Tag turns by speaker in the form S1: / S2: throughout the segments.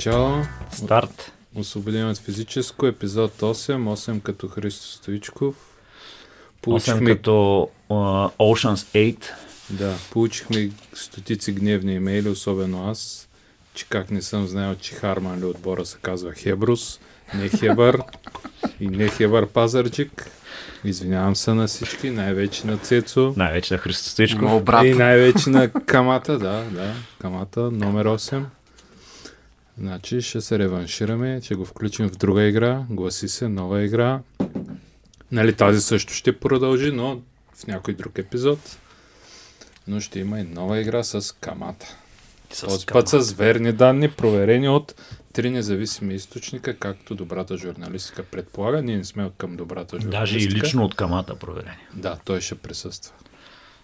S1: Чао!
S2: Старт.
S1: Освободим от физическо, епизод 8, 8 като Христо Стоичков.
S2: 8
S1: Получихме,
S2: като uh, Ocean's 8.
S1: да, получихме стотици гневни имейли, особено аз, че как не съм знаел, че Харман ли отбора се казва Хебрус, не Хебър и не Хебър Пазарджик. Извинявам се на всички, най-вече на Цецо.
S2: Най-вече на Христо Стоичков.
S1: И най-вече на Камата, да, да, Камата, номер 8. Значи ще се реваншираме, ще го включим в друга игра, гласи се нова игра. Нали тази също ще продължи, но в някой друг епизод. Но ще има и нова игра с Камата.
S2: С
S1: Този път с верни данни, проверени от три независими източника, както добрата журналистика предполага. Ние не сме от към добрата журналистика.
S2: Даже и лично от камата проверени.
S1: Да, той ще присъства.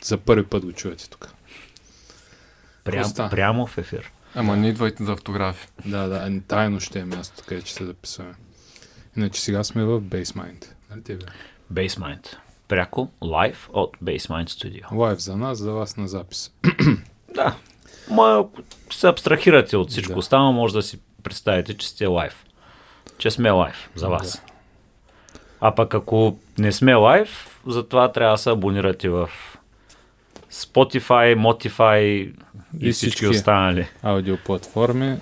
S1: За първи път го чувате тук.
S2: Прям, прямо в ефир.
S3: Ама не идвайте за автографи.
S1: Да, да, тайно ще е място, където ще се записваме. Иначе сега сме в BaseMind. Нали бе?
S2: Basemind. Пряко, лайв от Basemind Studio.
S1: Лайв за нас, за вас на запис.
S2: Да. Ма, ако се абстрахирате от всичко
S1: Да.
S2: останало, може да си представите, че сте лайв. Че сме лайв за вас. А пък ако не сме лайв, затова трябва да се абонирате в Spotify, Motify и,
S1: И
S2: всички
S1: всички.
S2: останали.
S1: Аудиоплатформи.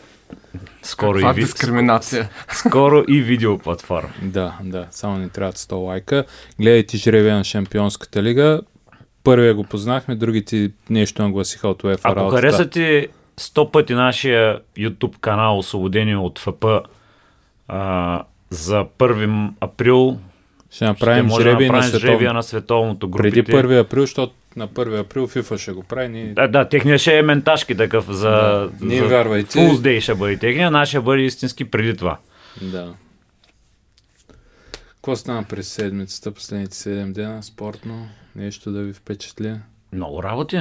S2: Скоро и,
S3: Това
S2: ви...
S3: дискриминация.
S2: скоро и видеоплатформа.
S1: Да, да, само ни трябват 100 лайка. Гледайте жребия на Шампионската лига. Първия го познахме, другите нещо нагласиха от UEFA
S2: Ако
S1: работата.
S2: харесате 100 пъти нашия YouTube канал, освободени от ФП, а, за 1 април
S1: ще направим
S2: ще може да
S1: жребий на
S2: направим жребия на световното групите.
S1: Преди 1 април, защото на 1 април FIFA ще го прави. Ние...
S2: Да, да, техния ще е менташки такъв за,
S1: Да, не
S2: за
S1: вярвайте.
S2: Day ще бъде техния, нашия ще бъде истински преди това.
S1: Да. Какво стана през седмицата, последните 7 дена, спортно? Нещо да ви впечатли,
S2: Много работи.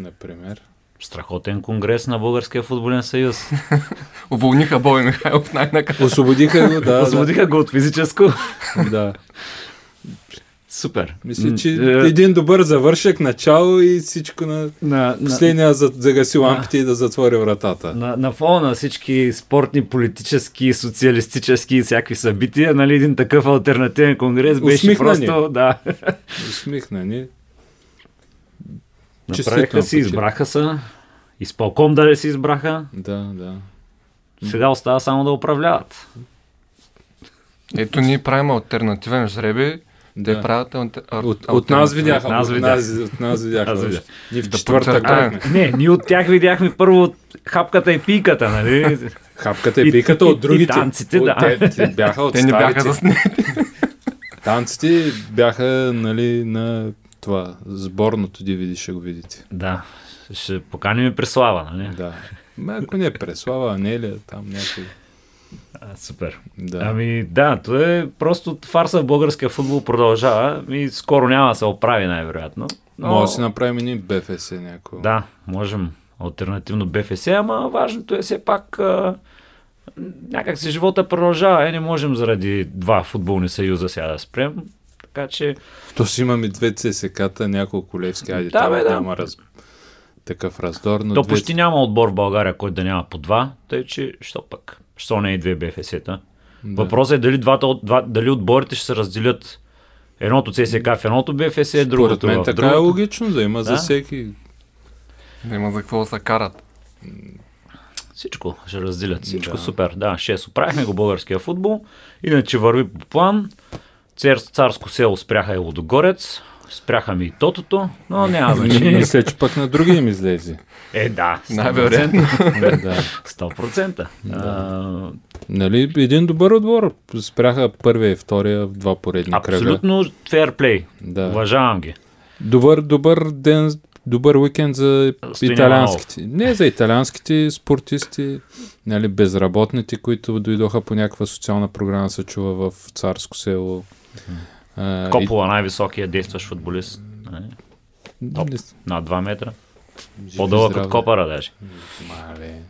S1: например.
S2: Страхотен конгрес на Българския футболен съюз.
S3: Уволниха Бой Михайлов най-накрая.
S1: Освободиха го, да.
S2: Освободиха го от физическо.
S1: да.
S2: Супер.
S1: Мисля, че
S2: е,
S1: един добър завършек, начало и всичко на
S2: на, на,
S1: последния за, загаси лампите и да затвори вратата.
S2: на, на фона на всички спортни, политически, социалистически и всякакви събития, нали, един такъв альтернативен конгрес беше
S1: Усмихнани.
S2: просто, да.
S1: Усмихнани.
S2: Направиха си,
S1: на
S2: избраха се, изпълком да си избраха,
S1: Да, да.
S2: сега остава само да управляват.
S3: Ето ние правим альтернативен жребий. Те
S1: да.
S3: правят ар-
S1: От, от нас видяха.
S2: От нас
S1: от,
S2: видяха.
S1: нас, от нас видяха.
S2: Аз видях.
S1: Ние в
S3: Да
S1: четвъртък бяхме.
S2: Не, ние от тях видяхме първо хапката и пиката, нали?
S1: Хапката и
S2: И-
S1: пиката
S2: и-
S1: от другите.
S2: и танците,
S1: От-
S2: да.
S1: Те, те бяха от
S3: Те не бяха заснети.
S1: Танците бяха нали, на това сборното DVD ще го видите.
S2: Да, ще поканим и Преслава, нали?
S1: Да. Ма, ако не е Преслава, Анелия, там някой.
S2: А, супер.
S1: Да.
S2: Ами да, то е просто фарса в българския футбол продължава и скоро няма да се оправи най-вероятно. Но...
S1: Може да си направим един БФС някой.
S2: Да, можем альтернативно БФС, ама важното е все пак а, някак си живота продължава. Е, не можем заради два футболни съюза сега да спрем. Така че
S1: То си имаме две ЦСК-та, няколко левски. Айде,
S2: Да, бе, да.
S1: няма раз... такъв раздор. Но
S2: то
S1: две...
S2: почти няма отбор в България, който да няма по два, тъй че що пък? Що не и две БФС-та?
S1: Да.
S2: Въпросът е дали, двата, два, дали отборите ще се разделят едното ЦСК в едното БФС,
S1: Според
S2: другото
S1: мен
S2: в
S1: така е
S2: другото.
S1: логично да има за
S2: Да.
S1: всеки.
S3: Няма за какво да се карат.
S2: Всичко ще разделят. Всичко
S1: Да.
S2: супер. Да, 6 оправихме го българския футбол. Иначе върви по план. Цер, царско село спряха и Лодогорец. Спряха ми и Тотото, но няма значение.
S1: Мисля, че пък на други им излезе.
S2: Е, да, 100%.
S3: Най-вероятно.
S1: да.
S2: 100%. А,
S1: Нали, един добър отбор. Спряха първия и втория в два поредни кръга.
S2: абсолютно фейрплей.
S1: Да.
S2: Уважавам ги.
S1: Добър, добър ден, добър уикенд за
S2: Стоян
S1: италианските. Не за италианските спортисти, нали, безработните, които дойдоха по някаква социална програма, се чува в царско село. А,
S2: Копола, най-високия действащ футболист. Нали? топ.
S1: не-
S2: На 2 метра. По-дълъг от Копара даже.
S1: Мале.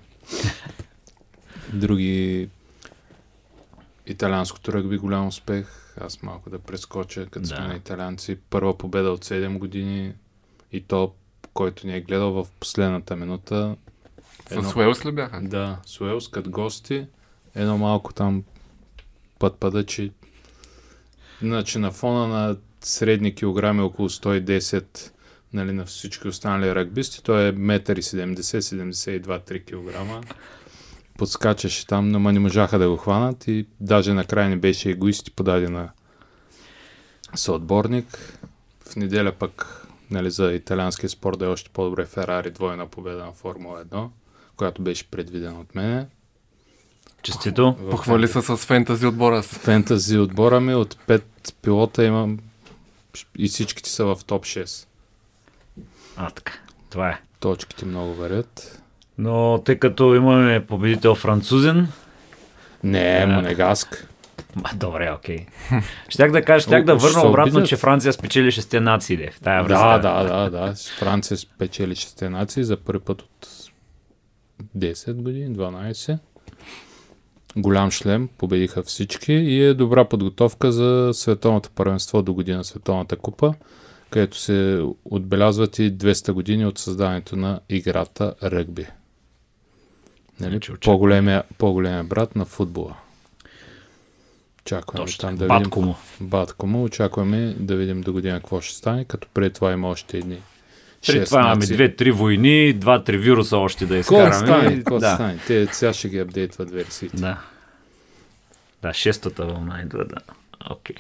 S1: Други италианското ръгби голям успех. Аз малко да прескоча, като сме
S2: Да.
S1: на италианци. Първа победа от 7 години и то, който ни е гледал в последната минута.
S3: С Уелс ли бяха?
S1: Да, с Уелс като гости. Едно малко там път падачи. Значи на фона на средни килограми около 110 нали, на всички останали ръгбисти, той е 1,70 72-3 кг. Подскачаше там, но не можаха да го хванат и даже накрая не беше егоист и подаде на съотборник. В неделя пък нали, за италианския спорт да е още по-добре Ферари двойна победа на Формула 1, която беше предвидена от мене.
S2: Честито.
S3: Похвали се с фентази отбора си.
S1: Фентази отбора ми от 5 пилота имам и всичките са в топ 6.
S2: А, така. Това е.
S1: Точките много варят.
S2: Но тъй като имаме победител французен,
S1: Не,
S2: Да.
S1: Монегаск.
S2: Ма, добре, окей. Щях да кажа, щях да върна обратно, че Франция спечели шесте нации, де, в тая
S1: Да,
S2: връзка.
S1: да, да, да. Франция спечели 6 нации за първи път от 10 години, 12. Голям шлем, победиха всички и е добра подготовка за световното първенство до година, световната купа, където се отбелязват и 200 години от създаването на играта ръгби. Нали?
S2: Значи очакваме.
S1: По-големия, по-големия брат на футбола. Чакаме
S2: Точно
S1: там да видим
S2: Батко му.
S1: Батко му. Очакваме да видим до година какво ще стане, като преди това има още едни. Шест
S2: това имаме две-три войни, два-три вируса още да изкараме.
S1: стане? Какво да. стане? Те сега ще ги апдейтват версиите.
S2: Да. Да, шестата вълна идва, да. Окей.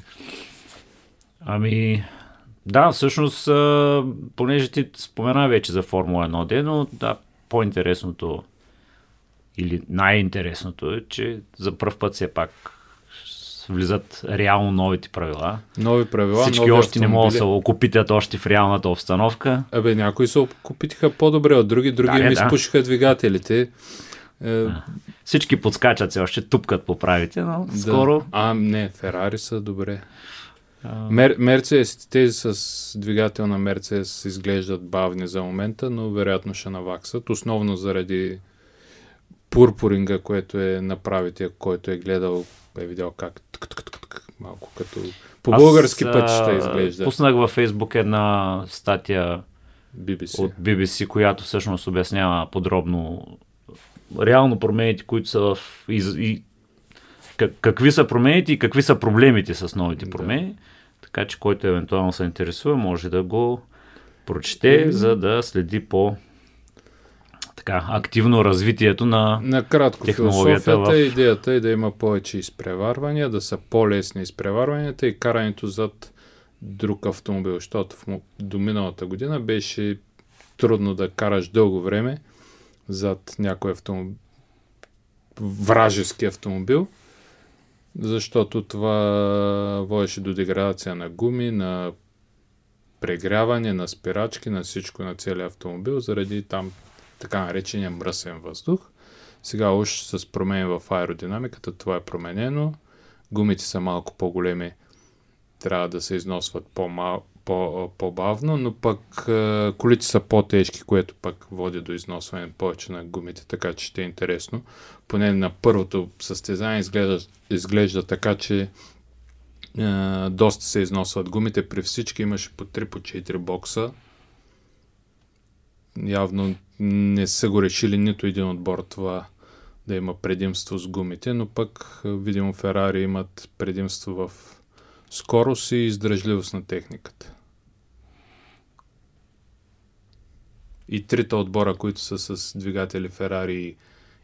S2: Ами, да, всъщност, понеже ти спомена вече за Формула 1 де, но да, по-интересното или най-интересното е, че за първ път все пак влизат реално новите правила.
S1: Нови правила,
S2: Всички
S1: нови
S2: още не могат да се
S1: автомобили.
S2: окупитят още в реалната обстановка.
S1: Абе, някои се купитиха по-добре от други, други
S2: Да,
S1: им
S2: е, да.
S1: изпушиха двигателите. Е,
S2: Всички подскачат се още, тупкат по правите, но
S1: да.
S2: скоро...
S1: А, не, Ферари са добре. Мер, Мерцедес, тези с двигател на Мерцедес изглеждат бавни за момента, но вероятно ще наваксат. Основно заради пурпуринга, което е направите, който е гледал, е видял как малко като по български
S2: Аз,
S1: пътища
S2: а,
S1: изглежда.
S2: Пуснах във Фейсбук една статия
S1: BBC.
S2: от BBC, която всъщност обяснява подробно реално промените, които са в... И, и, как, какви са промените и какви са проблемите с новите
S1: Да.
S2: промени. Така че който евентуално се интересува, може да го прочете,
S1: Еми.
S2: за да следи по така, активно развитието на...
S1: Накратко,
S2: технологията
S1: философията,
S2: в-
S1: идеята е да има повече изпреварвания, да са по-лесни изпреварванията и карането зад друг автомобил, защото в, до миналата година беше трудно да караш дълго време зад някой автомобил, вражески автомобил, защото това водеше до деградация на гуми, на прегряване, на спирачки, на всичко на целия автомобил, заради там така наречения мръсен въздух. Сега уж с промени в аеродинамиката това е променено. Гумите са малко по-големи, трябва да се износват по-бавно, но пък е, колите са по-тежки, което пък води до износване повече на гумите, така че ще е интересно. Поне на първото състезание изглежда, изглежда така, че доста се износват гумите. При всички имаше по 3 по 4 бокса. Явно не са го решили нито един отбор това да има предимство с гумите, но пък видимо Ферари имат предимство в скорост и издръжливост на техниката. И трите отбора, които са с двигатели Ферари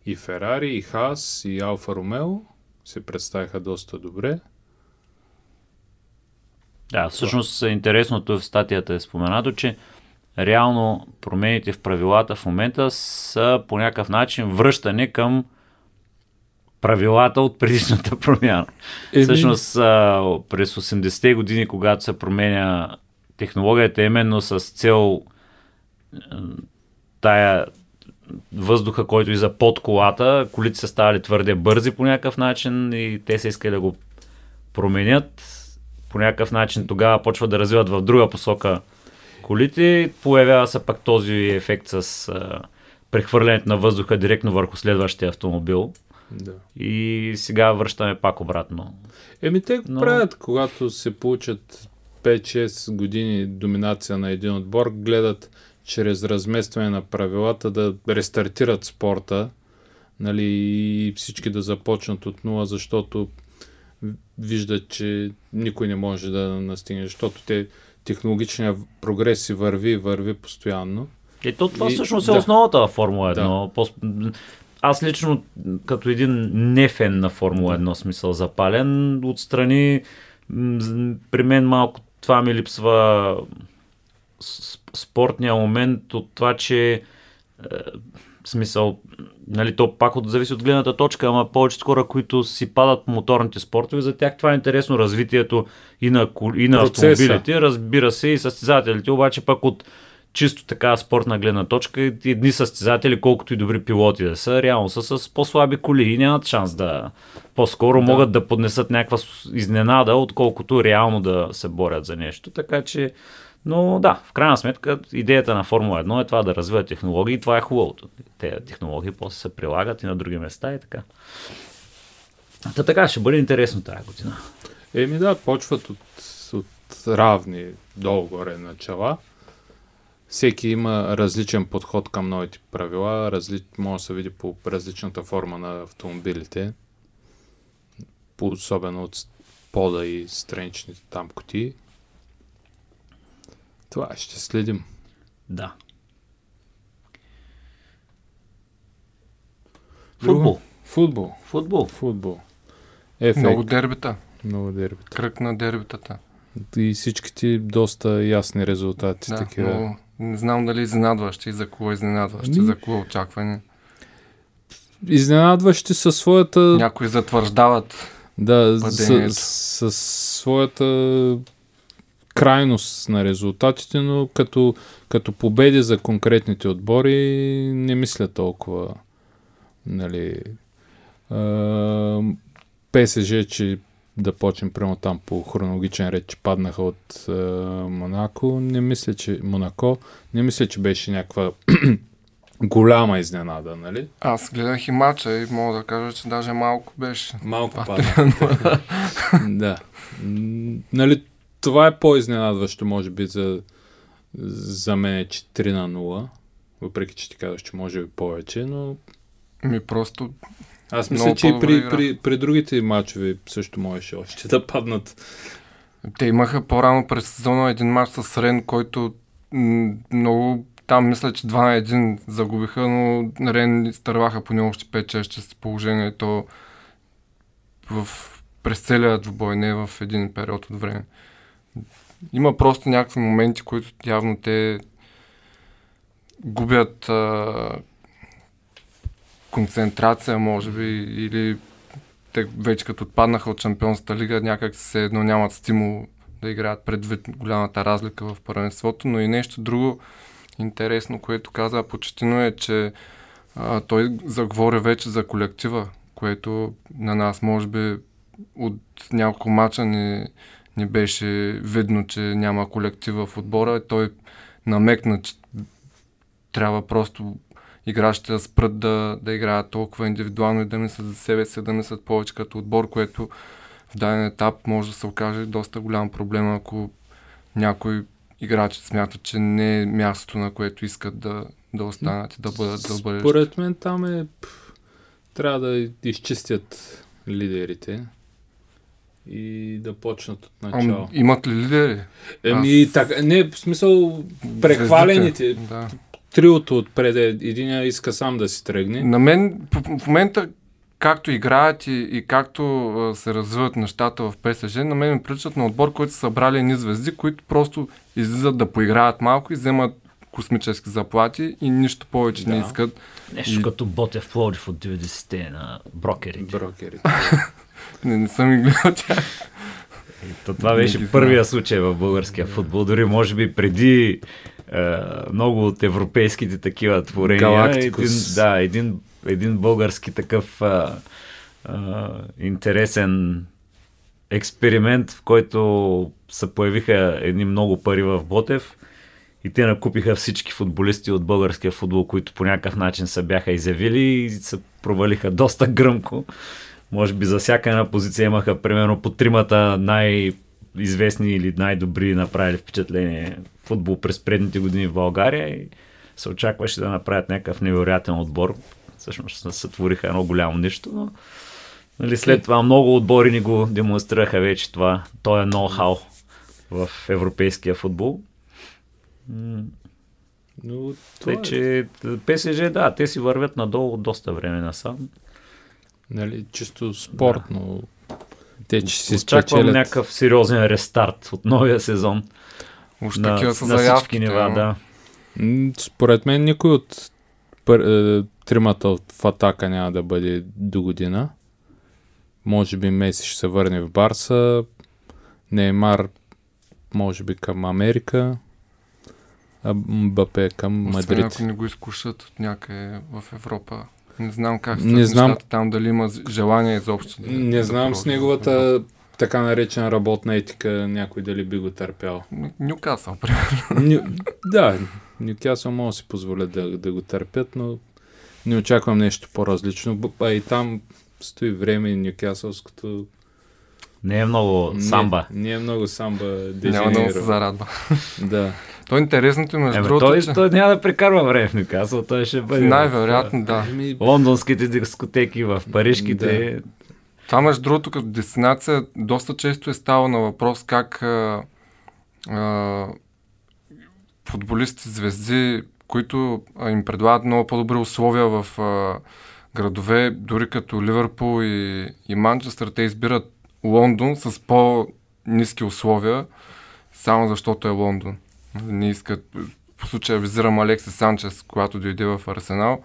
S1: и Ферари, и Хас, и Алфа Ромео, се представиха доста добре.
S2: Да, всъщност интересното в статията е споменато, че реално промените в правилата в момента са по някакъв начин връщане към правилата от предишната промяна.
S1: Еми-
S2: Всъщност през 80-те години, когато се променя технологията именно с цел тая въздуха, който и за под колата, колите са ставали твърде бързи по някакъв начин и те са искали да го променят. По някакъв начин тогава почват да развиват в друга посока колите. Появява се пак този ефект с а, прехвърлянето на въздуха директно върху следващия автомобил.
S1: Да.
S2: И сега връщаме пак обратно.
S1: Еми те го
S2: Но-
S1: правят, когато се получат 5-6 години доминация на един отбор, гледат чрез разместване на правилата да рестартират спорта нали, и всички да започнат от нула, защото виждат, че никой не може да настигне, защото те технологичният прогрес си върви върви постоянно.
S2: И то това
S1: И-
S2: всъщност е
S1: да.
S2: основата на Формула 1. По- Аз лично, като един нефен на Формула 1 смисъл запален, отстрани при мен малко това ми липсва спортния момент от това, че е, смисъл, нали, то пак от, зависи от гледната точка, ама повечето хора, които си падат по моторните спортове, за тях това е интересно развитието и на, и на
S1: Процеса.
S2: автомобилите, разбира се, и състезателите, обаче пък от чисто така спортна гледна точка, едни състезатели, колкото и добри пилоти да са, реално са с по-слаби коли и нямат шанс да по-скоро да. могат да поднесат някаква изненада, отколкото реално да се борят за нещо. Така че, но да, в крайна сметка идеята на Формула 1 е това да развиват технологии и това е хубавото. Те технологии после се прилагат и на други места и така. Та така, ще бъде интересно тази година.
S1: Еми да, почват от, от равни долу-горе начала. Всеки има различен подход към новите правила, разли... може да се види по различната форма на автомобилите, по, особено от пода и страничните там кутии. Това ще следим.
S2: Да. Футбол.
S1: Футбол.
S2: Футбол.
S1: Футбол. Ефект.
S3: Много дербита.
S1: много дербита.
S3: Кръг на дербитата.
S1: И всичките доста ясни резултати.
S3: Да,
S1: такива.
S3: много, не знам дали изненадващи и за кого изненадващи,
S1: Ами-
S3: за кого очакване.
S1: Изненадващи със своята
S3: Някои затвърждават.
S1: Да, с, с, с своята крайност на резултатите, но като, като победи за конкретните отбори не мисля толкова. Нали, ПСЖ, че да почнем прямо там по хронологичен ред, че паднаха от а, Монако, не мисля, че Монако, не мисля, че беше някаква голяма изненада, нали?
S3: Аз гледах и матча и мога да кажа, че даже малко беше.
S1: Малко падна. да. Нали, това е по-изненадващо, може би, за, за мен е, че 3 на 0. Въпреки, че ти казваш, че може би повече, но
S3: Ми просто
S1: аз мисля, че и при,
S3: игра.
S1: при, при другите матчове също можеше още да паднат.
S3: Те имаха по-рано през сезона един матч с Рен, който много там мисля, че 2 на 1 загубиха, но Рен изтърваха по него още 5-6 чести положение и то в, през целият двубой, не в един период от време. Има просто някакви моменти, които явно те губят а, концентрация, може би, или те вече като отпаднаха от Шампионската лига, някак се едно нямат стимул да играят предвид голямата разлика в първенството, но и нещо друго интересно, което каза Почетино е, че а, той заговори вече за колектива, което на нас може би от няколко мача не, не беше видно, че няма колектив в отбора. Той намекна, че трябва просто играчите да спрат да, да играят толкова индивидуално и да мислят за себе си, да мислят повече като отбор, което в даден етап може да се окаже доста голям проблем, ако някои играчи смятат, че не е мястото, на което искат да, да останат и да бъдат за бъдеще.
S1: Според мен там е... Трябва да изчистят лидерите и да почнат от начало.
S3: Ам, имат ли лидери?
S1: Еми,
S3: аз-
S1: така, не, в смисъл, прехвалените,
S3: Звездите, Да.
S1: триото отпред, единия иска сам да си тръгне.
S3: На мен в- момента, както играят и, и както а, се развиват нещата в ПСЖ, на мен ми приличат на отбор, който са събрали едни звезди, които просто излизат да поиграят малко и вземат космически заплати и нищо повече не
S1: Да.
S3: искат.
S2: Нещо
S3: И-
S2: като Ботев Плодив от 90-те на брокерите.
S1: Брокерите.
S3: Не, не съм ги гледал тях.
S2: То това беше първия случай в българския футбол, дори може би преди е, много от европейските такива творения.
S1: Галактикус.
S2: Един, да, един, един български такъв а, а, интересен експеримент, в който се появиха едни много пари в Ботев и те накупиха всички футболисти от българския футбол, които по някакъв начин се бяха изявили и се провалиха доста гръмко. Може би за всяка една позиция имаха примерно по тримата най-известни или най-добри направили впечатление футбол през предните години в България и се очакваше да направят някакъв невероятен отбор. Всъщност сътвориха едно голямо нещо, но нали, след това много отбори ни го демонстрираха вече това. То е ноу-хау в европейския футбол.
S1: Но
S2: Тъй,
S1: това е,
S2: че ПСЖ, да, те си вървят надолу доста време насам.
S1: Нали, чисто спортно. Те, че си
S2: Очаквам
S1: спечелят.
S2: някакъв сериозен рестарт от новия сезон.
S3: Уж
S2: на,
S3: такива са
S2: на всички нива,
S3: но
S2: да.
S1: Според мен никой от пър, е, тримата в атака няма да бъде до година. Може би Меси ще се върне в Барса. Неймар може би към Америка. А Мбапе към
S3: Освен
S1: Мадрид.
S3: ако не го изкушат от някъде в Европа. Не знам как
S1: Не
S3: не
S1: знам.
S3: нещата там, дали има желание изобщо. Да,
S1: Не
S3: да
S1: знам с
S3: продължи в
S1: неговата така наречена работна етика някой дали би го търпял.
S3: Нюкасъл, примерно.
S1: Ню... Да, Нюкасъл може да си позволят да, да го търпят, но не очаквам нещо по-различно. А и там стои време и Нюкасълското.
S2: Не е много самба.
S1: Не, не е много самба
S3: Няма да му се
S1: деженеро.
S3: зарадва.
S1: Да.
S3: То интересното е между
S2: Еми,
S3: другото,
S2: той,
S3: че
S2: той няма да прекарва време в Нюкасъл, той ще бъде
S3: най-вероятно да.
S2: В лондонските дискотеки, в парижките.
S3: Това между другото като дестинация доста често е става на въпрос как а, а, футболисти, звезди, които а, им предлагат много по-добри условия в а, градове, дори като Ливърпул и, и Манчестър, те избират Лондон с по-низки условия, само защото е Лондон. Не искат, по случая визирам Алекси Санчес, когато дойде в Арсенал,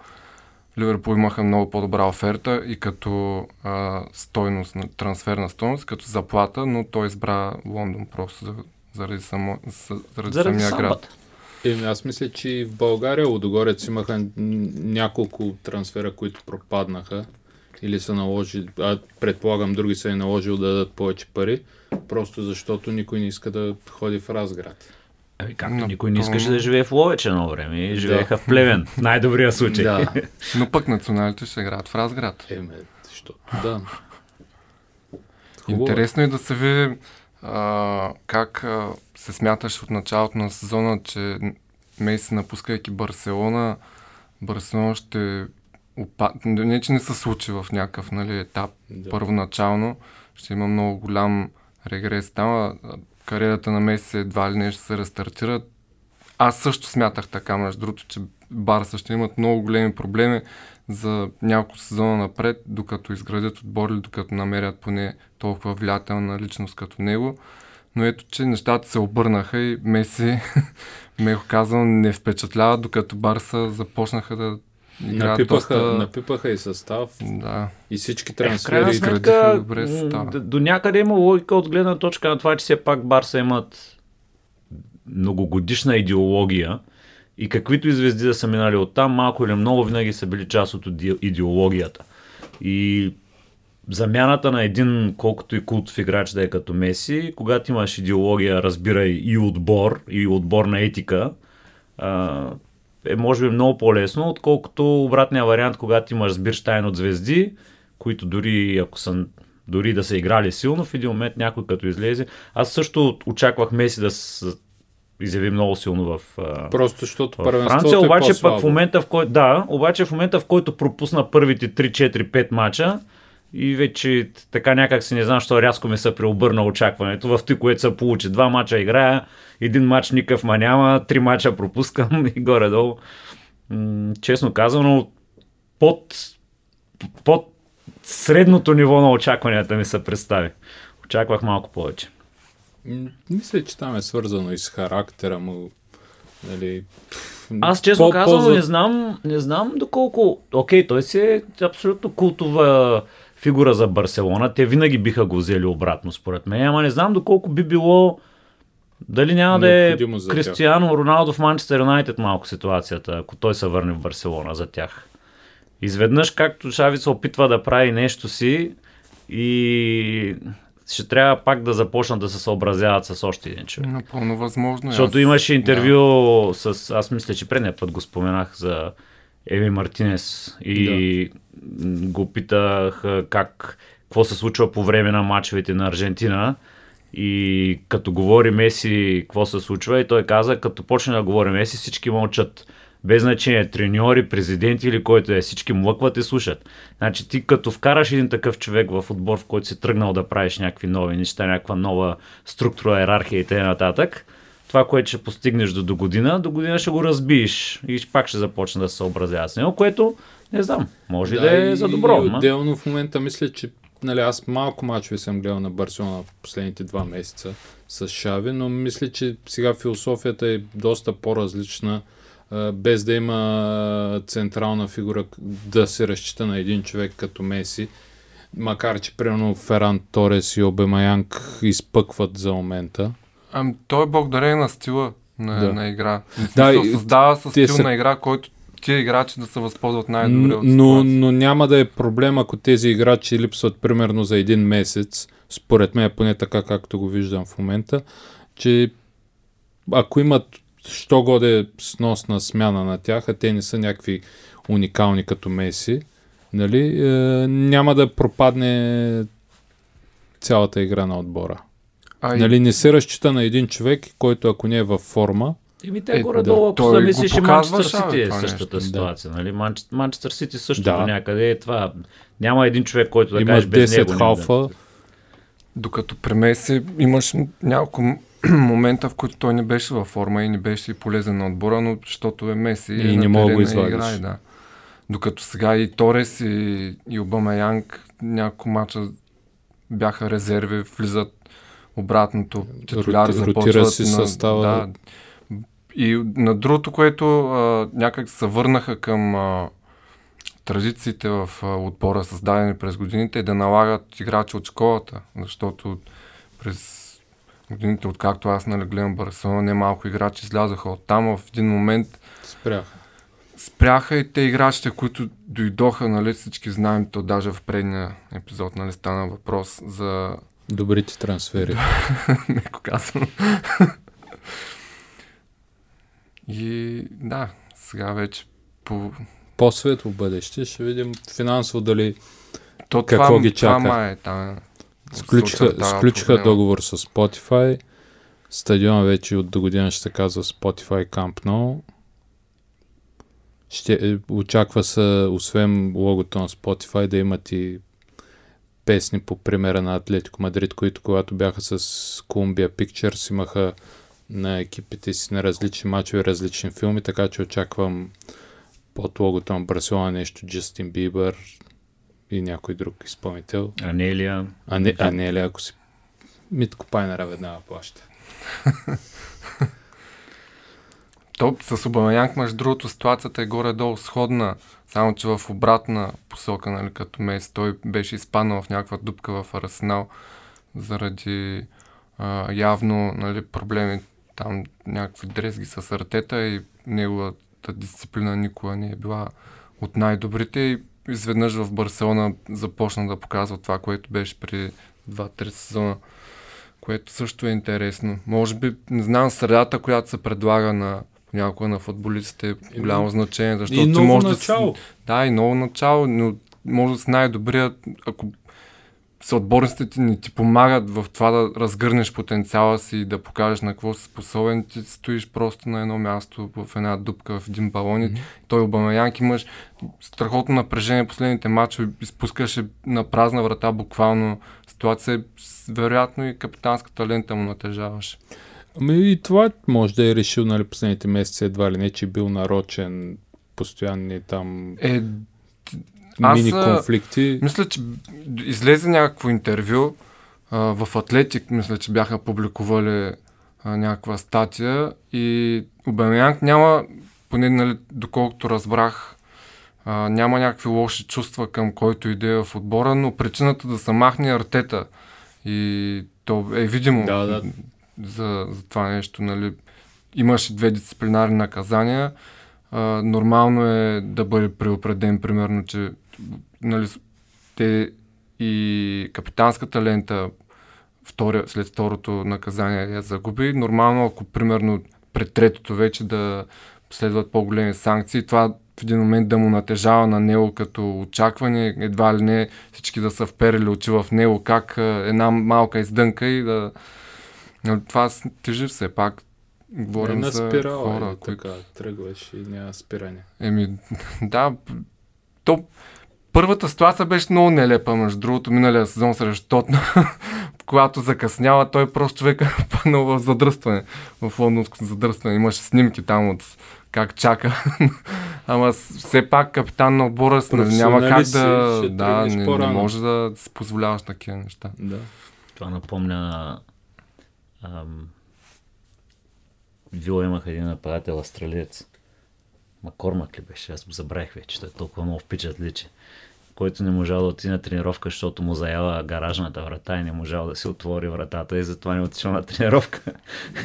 S3: Ливърпул имаха много по-добра оферта и като а, стойност, на- трансферна стойност, като заплата, но той избра Лондон просто за, заради, само, за, заради,
S2: Заради
S3: самия град.
S2: самбата.
S1: Еми, аз мисля, че в България Лудогорец имаха няколко трансфера, които пропаднаха или са наложили, а предполагам други са и наложили да дадат повече пари, просто защото никой не иска да ходи в Разград.
S2: Ами както никой не искаше да живее в Ловеч едно време и живееха в Плевен, в най-добрия случай.
S1: Да.
S3: Но пък националите ще играят в Разград.
S1: Еме, защото, да. Хубаво. е.
S3: Интересно е да се види а, как а, се смяташ от началото на сезона, че Меси напускайки Барселона, Барселона ще опа... не, че не се случи в някакъв нали, етап
S1: Да.
S3: първоначално, ще има много голям регрес там, кариерата на Меси едва ли не ще се рестартира. Аз също смятах така, между другото, че Барса ще имат много големи проблеми за няколко сезона напред, докато изградят отбор или докато намерят поне толкова влиятелна личност като него. Но ето, че нещата се обърнаха и Меси, меко казвам, не впечатлява, докато Барса започнаха да
S1: Напипаха,
S3: доста...
S1: напипаха и състав
S3: Да.
S1: и всички
S2: Е,
S1: трансфери.
S3: изградиха
S2: сметка,
S3: добре състава.
S2: до някъде има логика от гледна точка на това, че все пак Барса имат многогодишна идеология и каквито и звезди да са минали оттам, малко или много винаги са били част от иде- идеологията. И замяната на един, колкото и култов играч да е като Меси, когато имаш идеология, разбирай и отбор, и отборна етика, а, е може би много по-лесно, отколкото обратния вариант, когато имаш сбирштайн от звезди, които дори ако са дори да са играли силно, в един момент някой като излезе. Аз също очаквах Меси да се изяви много силно в,
S1: Просто защото
S2: в Франция,
S1: е
S2: обаче
S1: по-слабо.
S2: пък в момента в който да, обаче в момента в който пропусна първите 3-4-5 мача и вече така някак си не знам, що рязко ми се преобърна очакването в той, което се получи. Два мача играя, един мач никакъв ма няма, три мача пропускам и горе-долу. М, честно казано, под, под средното ниво на очакванията ми се представи. Очаквах малко повече.
S1: Мисля, че там е свързано и с характера му. Нали,
S2: Аз честно
S1: по-
S2: казвам,
S1: по-за-
S2: не знам, не знам доколко... Окей, той си е абсолютно култова фигура за Барселона. Те винаги биха го взели обратно, според мен. Ама не знам доколко би било... Дали няма да е. Кристиано Роналдо в Манчестър Юнайтед малко ситуацията, ако той се върне в Барселона за тях. Изведнъж, както Шави се опитва да прави нещо си и ще трябва пак да започнат да се съобразяват с още един човек.
S3: Напълно възможно. е.
S2: Защото
S3: Аз-
S2: имаше интервю с, аз мисля, че предния път го споменах за Еми Мартинес и м, го питах как, какво се случва по време на мачовете на Аржентина И като говори Меси, какво се случва, и той каза, като почне да говори Меси, всички мълчат. Без значение, треньори, президенти или който е, всички млъкват и слушат. Значи ти като вкараш един такъв човек в отбор, в който си тръгнал да правиш някакви нови неща, някаква нова структура, иерархия и т.н. Това, което ще постигнеш до година, до година ще го разбиеш и пак ще започне да се съобразява с него, което не знам, може да, да е за добро.
S1: И отделно в момента мисля, че нали, аз малко мачове съм гледал на Барселона в последните два месеца с Шави, но мисля, че сега философията е доста по-различна, без да има централна фигура да се разчита на един човек като Меси. Макар, че примерно Феран Торес и Обемаянг изпъкват за момента.
S3: Ами, той е благодарение на стила на, да. на игра. Да, създава с стил са... на игра, който тия играчи да се възползват най-добре от
S1: но, но няма да е проблем, ако тези играчи липсват примерно за един месец, според мен поне така както го виждам в момента, че ако имат що годе сносна смяна на тях, а те не са някакви уникални като Меси, нали, е, няма да пропадне цялата игра на отбора. А нали, не се разчита на един човек, който ако не е във форма,
S2: Еми те е, горе-долу, да, ако замислиш и Манчестър Сити е същата нещо. ситуация. Нали? Манчестър Сити също да. някъде е това. Няма един човек, който да каже без него. халфа. Да.
S3: Докато при Меси имаш няколко момента, в които той не беше във форма и не беше полезен на отбора, но защото е Меси
S1: и, и не мога да извадиш. Играе,
S3: да. Докато сега и Торес и, и Обама Янг няколко мача бяха резерви, влизат обратното, титуляр започват
S1: си състава. Да,
S3: и на другото, което а, някак се върнаха към а, традициите в а, отбора, създадени през годините, е да налагат играчи от школата, защото през годините, откакто аз нали, гледам Барселона, не малко играчи излязаха от там, в един момент
S1: спряха.
S3: Спряха и те играчите, които дойдоха, нали, всички знаем, то даже в предния епизод нали, стана въпрос за...
S1: Добрите трансфери.
S3: Неко казвам. И да, сега вече по...
S1: По-светло бъдеще ще видим финансово дали То какво това, ги чака.
S3: Това е, там,
S1: сключиха, сключиха договор с Spotify. Стадиона вече от до година ще се казва Spotify Camp Nou. Ще, е, очаква се, освен логото на Spotify, да имат и песни по примера на Атлетико Мадрид, които когато бяха с Columbia Pictures имаха на екипите си на различни мачове, различни филми, така че очаквам под логото на Барселона нещо Джастин Бибър и някой друг изпълнител.
S2: Анелия.
S1: Ане, Анелия, ако си Митко Пайнера веднага плаща.
S3: То с Обамянк, между другото, ситуацията е горе-долу сходна, само че в обратна посока, нали, като Мес. Той беше изпаднал в някаква дупка в Арсенал заради а, явно нали, проблеми там някакви дрезги с артета и неговата дисциплина никога не е била от най-добрите и изведнъж в Барселона започна да показва това, което беше при 2-3 сезона, което също е интересно. Може би, не знам, средата, която се предлага на някоя на футболистите е голямо значение, защото
S1: и ново може начало.
S3: Да, да, и ново начало, но може да си най-добрият, ако съотборниците ти не ти помагат в това да разгърнеш потенциала си и да покажеш на какво си способен, ти стоиш просто на едно място в една дупка в един балон. Mm-hmm. Той Обамаянк имаш страхотно напрежение последните матчове, изпускаше на празна врата буквално ситуация, вероятно и капитанската лента му натежаваше.
S1: Ами и това може да е решил нали, последните месеци едва ли не, че бил нарочен постоянни там...
S3: Е,
S1: мини конфликти.
S3: Мисля, че излезе някакво интервю а, в Атлетик, мисля, че бяха публикували а, някаква статия и Обемянг няма, поне нали, доколкото разбрах, а, няма някакви лоши чувства към който иде в отбора, но причината да се махне артета и то е видимо
S1: да, да.
S3: За, за това нещо. Нали. Имаше две дисциплинарни наказания. А, нормално е да бъде преопреден, примерно, че нали, те и капитанската лента втори, след второто наказание я загуби. Нормално, ако примерно пред третото вече да следват по-големи санкции, това в един момент да му натежава на него като очакване, едва ли не всички да са вперили очи в него, как една малка издънка и да, Но това тежи все пак. Говорим
S1: не
S3: за
S1: спирала,
S3: хора,
S1: е,
S3: които...
S1: така, тръгваш и няма спиране.
S3: Еми, да, то първата ситуация беше много нелепа, между другото, миналия сезон срещу Тотна, когато закъснява, той просто човека паднал в задръстване, в лондонското задръстване. Имаше снимки там от как чака. Ама все пак капитан на отбора няма как да... Да, не, не може да си позволяваш такива неща.
S1: Да.
S2: Това напомня... Ам, Вила имах един нападател австралиец. Макормак ли беше? Аз го забравих вече. Той толкова много впечатличи. Който не можал да отиде на тренировка, защото му заяла гаражната врата и не можал да си отвори вратата и затова не отишъл на тренировка.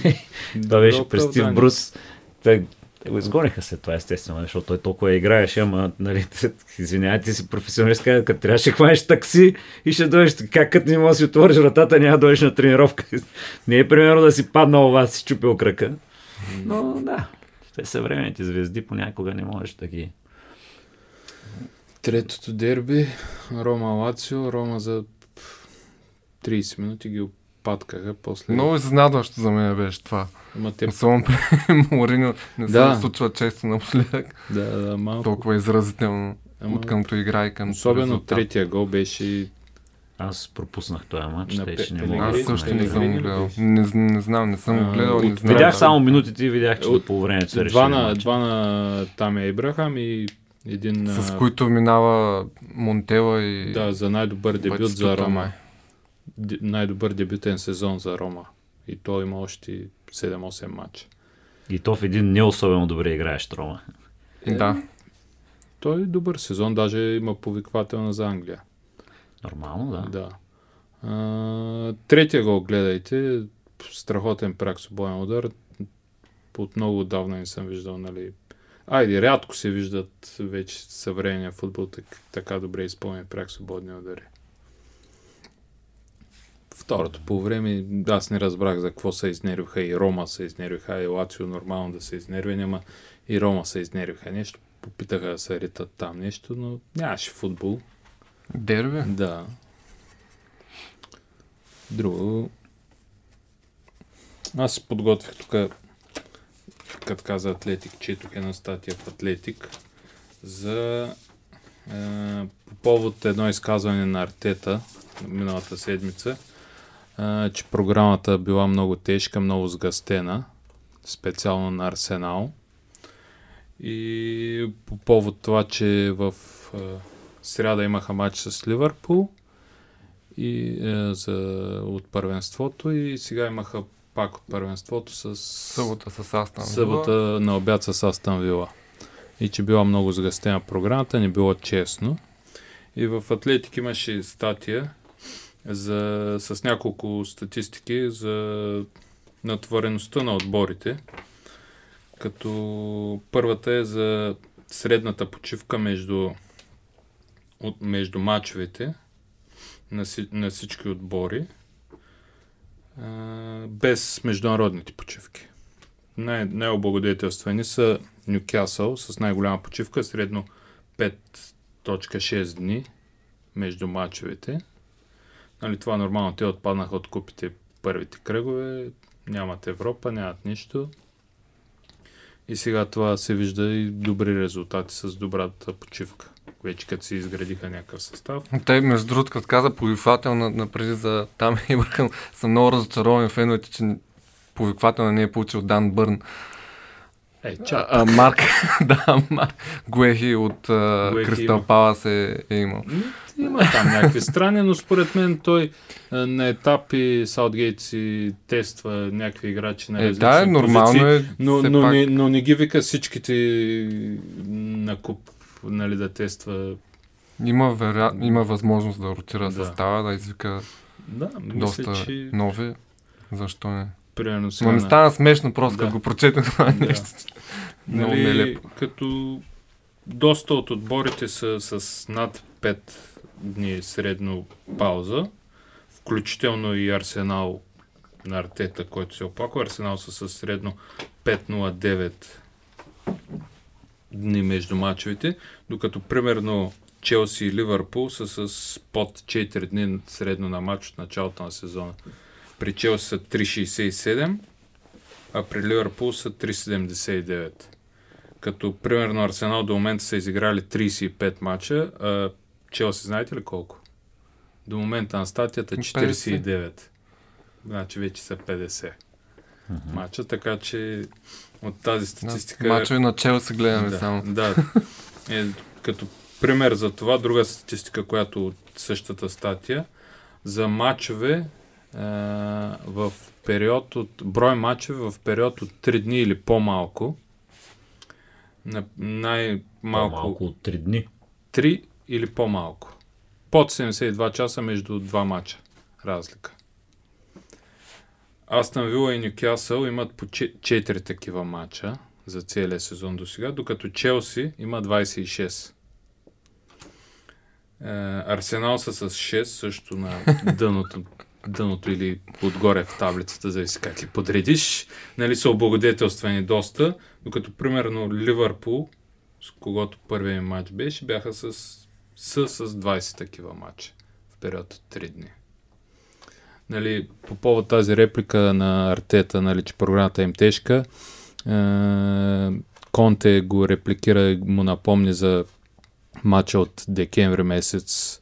S2: Това беше през Стив. Брус. Те, те го изгониха след това, естествено, защото той толкова играеше, ама, нали, извинявай, ти си професионалист, като трябваше да хванеш такси и ще дойдеш така, като не можеш да си отвориш вратата, няма да дойдеш на тренировка. Не е примерно да си паднал вас, си чупил крака. Но да, те съвременните звезди понякога не можеш да ги...
S1: Третото дерби, Рома Лацио, Рома за 30 минути ги опаткаха, после...
S3: Много изненадващо за мен беше това.
S1: Ама те...
S3: Особено при Морино не се
S1: Да.
S3: случва често напоследък.
S1: Да, да, малко.
S3: Толкова изразително
S1: Ама,
S3: от къмто игра и към
S1: особено
S3: резултат.
S1: третия гол беше...
S2: Аз пропуснах този матч, те ще не мога
S3: Аз също не съм гледал. Не, не знам, не съм гледал. Не знам.
S2: Видях само минутите и видях, че
S1: От-
S2: до полувремето са решили
S1: Два на, два на Тами Ибрахам и един...
S3: С
S1: а,
S3: които минава Монтела и
S1: Да, за най-добър дебют за
S3: Батистута,
S1: Рома.
S3: май.
S1: Д- най-добър дебютен сезон за Рома. И той има още 7-8 матча.
S2: И то в един не особено добре играещ Рома.
S3: Да.
S1: Той е добър сезон, даже има повиквателна за Англия.
S2: Нормално, да.
S1: Да. А, третия гол гледайте. Страхотен прак свободен удар. От много отдавна не съм виждал, нали. Айде, рядко се виждат вече съвременния футбол так, така добре изпълнен прак свободни удари. Второто по време, аз не разбрах за какво се изнервиха. И Рома се изнервиха, и Лацио нормално да се изнерви, ама и Рома се изнервиха. Нещо попитаха да се ритат там нещо, но нямаше футбол.
S3: Дерби?
S1: Да. Друго. Аз се подготвих тук, като каза Атлетик, четох една статия в Атлетик за е, по повод едно изказване на Артета миналата седмица, е, че програмата била много тежка, много сгъстена, специално на Арсенал. И по повод това, че в е, сряда имаха матч с Ливърпул и, е, за, от първенството и сега имаха пак от първенството с
S3: Събота с Астан.
S1: събота на обяд с Астан Вила. И че била много сгъстена програмата, не било честно. И в Атлетик имаше статия за, с няколко статистики за натвореността на отборите. Като първата е за средната почивка между, от, между матчовете на, си, на всички отбори без международните почивки. Най- най-облагодетелствани са Нюкасъл с най-голяма почивка, средно 5.6 дни между матчовете. Нали, това нормално, те отпаднаха от купите първите кръгове, нямат Европа, нямат нищо. И сега това се вижда и добри резултати с добрата почивка. Вече като си изградиха някакъв състав.
S3: Те, между другото, като каза повиквател на, на преди за там Ибрахам, съм много разочарован феновете, че повиквател не е получил Дан Бърн.
S1: Е,
S3: А,
S1: чак.
S3: а, Марк, да, Марк Гуехи от а, Кристал. Палас е, е имал.
S1: Има там някакви страни, но според мен той а, на етапи Саутгейт си тества някакви играчи на
S3: Е,
S1: различни
S3: да, е, нормално
S1: позиции,
S3: е.
S1: но, но,
S3: пак.
S1: не, но не ги вика всичките на куп нали, да тества.
S3: Има, веря... има възможност да ротира
S1: Да.
S3: състава, да извика
S1: Да, мисля,
S3: доста
S1: че
S3: нови. Защо не?
S1: примерно сега
S3: Но ми
S1: на-
S3: стана смешно просто,
S1: Да.
S3: като го прочетах това
S1: Да.
S3: нещо. Много
S1: нали,
S3: нелепо.
S1: като доста от отборите са с над 5 дни средно пауза, включително и Арсенал на Артета, който се оплаква. Арсенал са с средно 5-0-9 дни между мачовете, докато примерно Челси и Ливърпул са с под 4 дни средно на матч от началото на сезона. при Челси са 3,67, а при Ливърпул са 3,79. Като примерно Арсенал до момента са изиграли 35 мача, а Челси знаете ли колко? До момента на статията 49. Значи вече са 50 мача, така че от тази статистика...
S3: Мачове на Челси гледаме
S1: да,
S3: само.
S1: Да. Е, като пример за това, друга статистика, която от същата статия, за мачове е, в период от брой мачове в период от 3 дни или по-малко. На, най-малко.
S2: По-малко от 3 дни.
S1: 3 или по-малко. Под 72 часа между два мача. Разлика. Астан Вила и Нюкасъл имат по 4 такива мача за целия сезон до сега, докато Челси има 26. Е, Арсенал са с 6, също на дъното, дъното или отгоре в таблицата, зависи как ги подредиш. Нали са облагодетелствани доста, докато примерно Ливърпул, с когото първият матч беше, бяха с, с, с 20 такива матча в период от 3 дни. Нали, по повод тази реплика на Артета, нали, че програмата е им тежка, е, Конте го репликира и му напомни за матча от декември месец.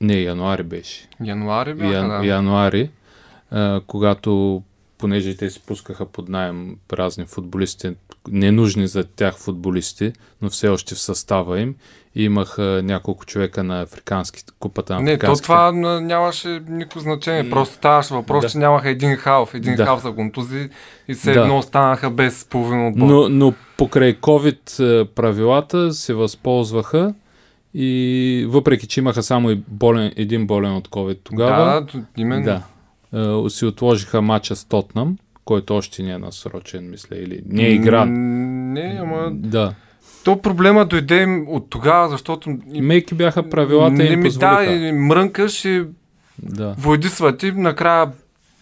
S1: Не, януари беше.
S3: Януари бяха, Ян, да.
S1: Януари, а, когато понеже те си пускаха под найем разни футболисти, ненужни за тях футболисти, но все още в състава им. И имаха няколко човека на африкански, купата на
S3: африкански. Не, то това нямаше никакво значение. Просто ставаше въпрос, да. че нямаха един халф. Един да. халф за контузи и все да. едно останаха без половина отбор.
S1: Но, но покрай COVID правилата се възползваха и въпреки, че имаха само болен, един болен от COVID тогава,
S3: да, именно.
S1: Да, си отложиха матча с Тотнам, който още не е насрочен, мисля, или не е игра.
S3: Не, ама...
S1: Да.
S3: То проблема дойде от тогава, защото...
S1: Мейки бяха правилата не им ми
S3: Да, и мрънкаш и да. войдисва ти, накрая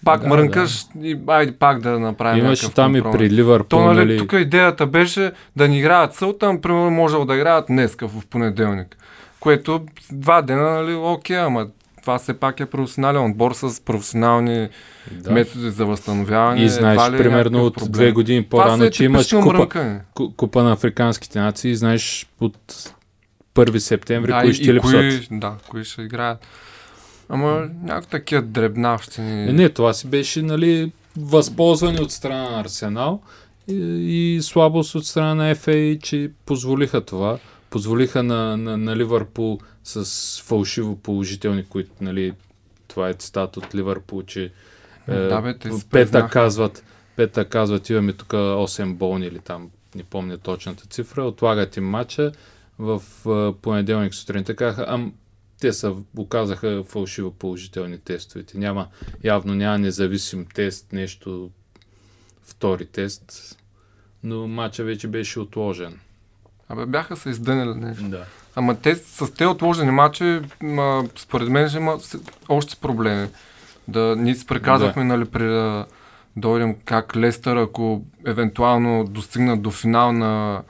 S3: пак да, мрънкаш да. и айде пак да направим
S1: Имаше там компромис. и при Ливърпул. То, нали, нали...
S3: Тук идеята беше да ни играят Сълтан, примерно можел да играят днеска в понеделник. Което два дена, нали, окей, ама това все пак е професионален отбор с професионални да. методи за възстановяване.
S1: И знаеш, е примерно от две години по-рано, е че имаш купа, купа на африканските нации, знаеш от 1 септември да, кои ще липсват.
S3: Да, кои ще играят. Ама някакви такива дребнавщи.
S1: Не, не, това си беше, нали, възползвани от страна на Арсенал и, и слабост от страна на ФА, че позволиха това. Позволиха на, на, на Ливърпул с фалшиво положителни, които, нали, това е цитат от Ливърпул, че
S3: е, да, бе,
S1: пета казват, пета казват, имаме тук 8 болни или там, не помня точната цифра, отлагат им матча в е, понеделник сутринта казаха, ам, те са, оказаха фалшиво положителни тестовете. Няма, явно няма независим тест, нещо втори тест, но матча вече беше отложен.
S3: Абе, бяха се издънали нещо.
S1: Да.
S3: Ама те с те отложени матчи, според мен ще има още проблеми. Да, ние си преказахме, да. нали, при да дойдем как Лестър, ако евентуално достигнат до финал на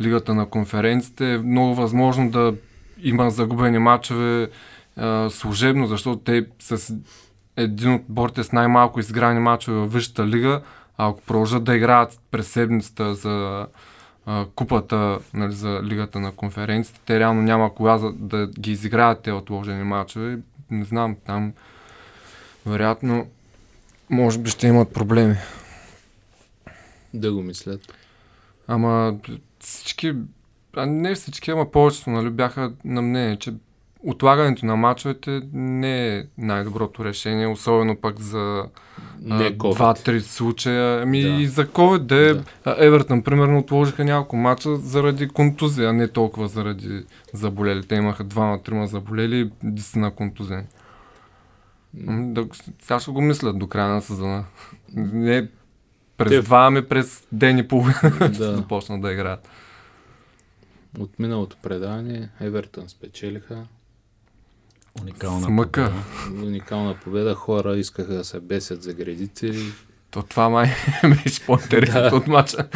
S3: Лигата на конференциите, е много възможно да има загубени матчове а, служебно, защото те с един от борите с най-малко изграни матчове във Висшата лига, ако продължат да играят през седмицата за а, купата нали, за лигата на конференцията. Те реално няма кога за, да ги изиграят тези отложени матчове. Не знам, там вероятно може би ще имат проблеми.
S1: Да го мислят.
S3: Ама всички, а не всички, ама повечето нали, бяха на мнение, че отлагането на мачовете не е най-доброто решение, особено пък за два-три случая. Ами да. и за COVID, де да. Евертън, примерно, отложиха няколко мача заради контузия, а не толкова заради заболели. Те имаха двама-трима заболели и на контузия. Да, сега ще го мислят до края на сезона. Не през Те... два, ами през ден и половина да. започнат да играят.
S1: От миналото предаване Евертън спечелиха
S2: Уникална Смъка.
S1: победа. Уникална победа. Хора искаха да се бесят за гредите.
S3: То това май беше по-интересно да. от мача.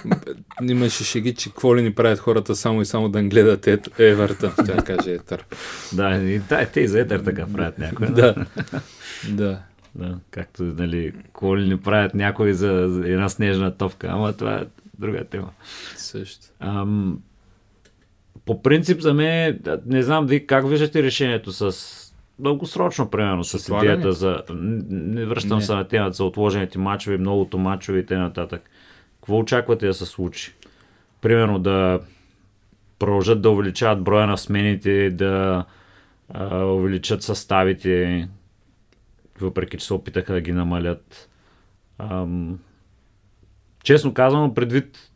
S1: Имаше шеги, че какво ли ни правят хората само и само да гледат е, Евертън, тя каже Етър.
S2: да, и, да, те и за Етър така правят някой.
S1: Да. да.
S2: Да, както, нали, коли не правят някой за, за една снежна топка, ама това е друга тема.
S1: Също.
S2: Ам, по принцип за мен, не знам ви как виждате решението с дългосрочно, примерно, с
S1: отлагане?
S2: идеята за... Не връщам
S1: Не.
S2: се на темата за отложените мачове, многото мачове и т.н. Какво очаквате да се случи? Примерно да продължат да увеличават броя на смените, да а, увеличат съставите, въпреки че се опитаха да ги намалят. Ам, честно казано, предвид,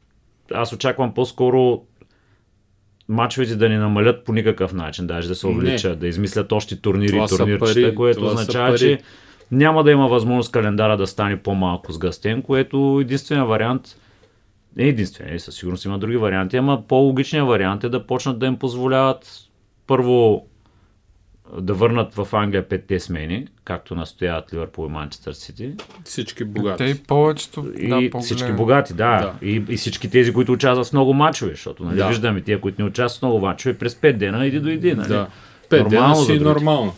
S2: аз очаквам по-скоро мачовете да не намалят по никакъв начин, даже да се увеличат, да измислят още турнири и турнирчета,
S1: пари,
S2: което означава, че няма да има възможност календара да стане по-малко сгъстен, което единствения вариант не е единствения, със сигурност има други варианти, ама по-логичният вариант е да почнат да им позволяват първо да върнат в Англия петте смени, както настояват Ливърпул и Манчестър Сити.
S1: Всички
S3: Те
S1: богати.
S3: и повечето.
S2: И
S3: да,
S2: всички богати, да.
S1: Да.
S2: И, и всички тези, които участват в много мачове, защото нали,
S1: Да.
S2: виждаме тия, които не участват в много мачове, през 5 дена иди дойди. Нали?
S1: Да. Пет дена
S2: Нормално за
S1: си нормално.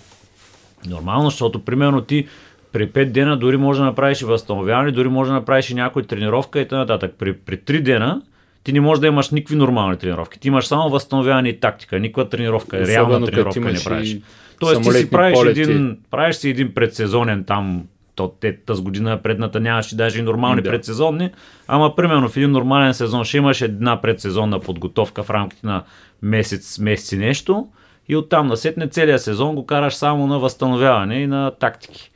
S2: Нормално, защото примерно ти при 5 дена дори може да направиш и възстановяване, дори може да направиш и някой тренировка и т.н. При, при 3 дена ти не можеш да имаш никакви нормални тренировки. Ти имаш само възстановяване и тактика, никаква тренировка, реална
S1: Особено като
S2: тренировка не правиш. Тоест ти си правиш
S1: полети.
S2: един, правиш си един предсезонен там, то те тази година предната нямаше даже и нормални
S1: Да.
S2: предсезонни, ама примерно в един нормален сезон ще имаш една предсезонна подготовка в рамките на месец, месец и нещо и оттам насетне целият сезон го караш само на възстановяване и на тактики.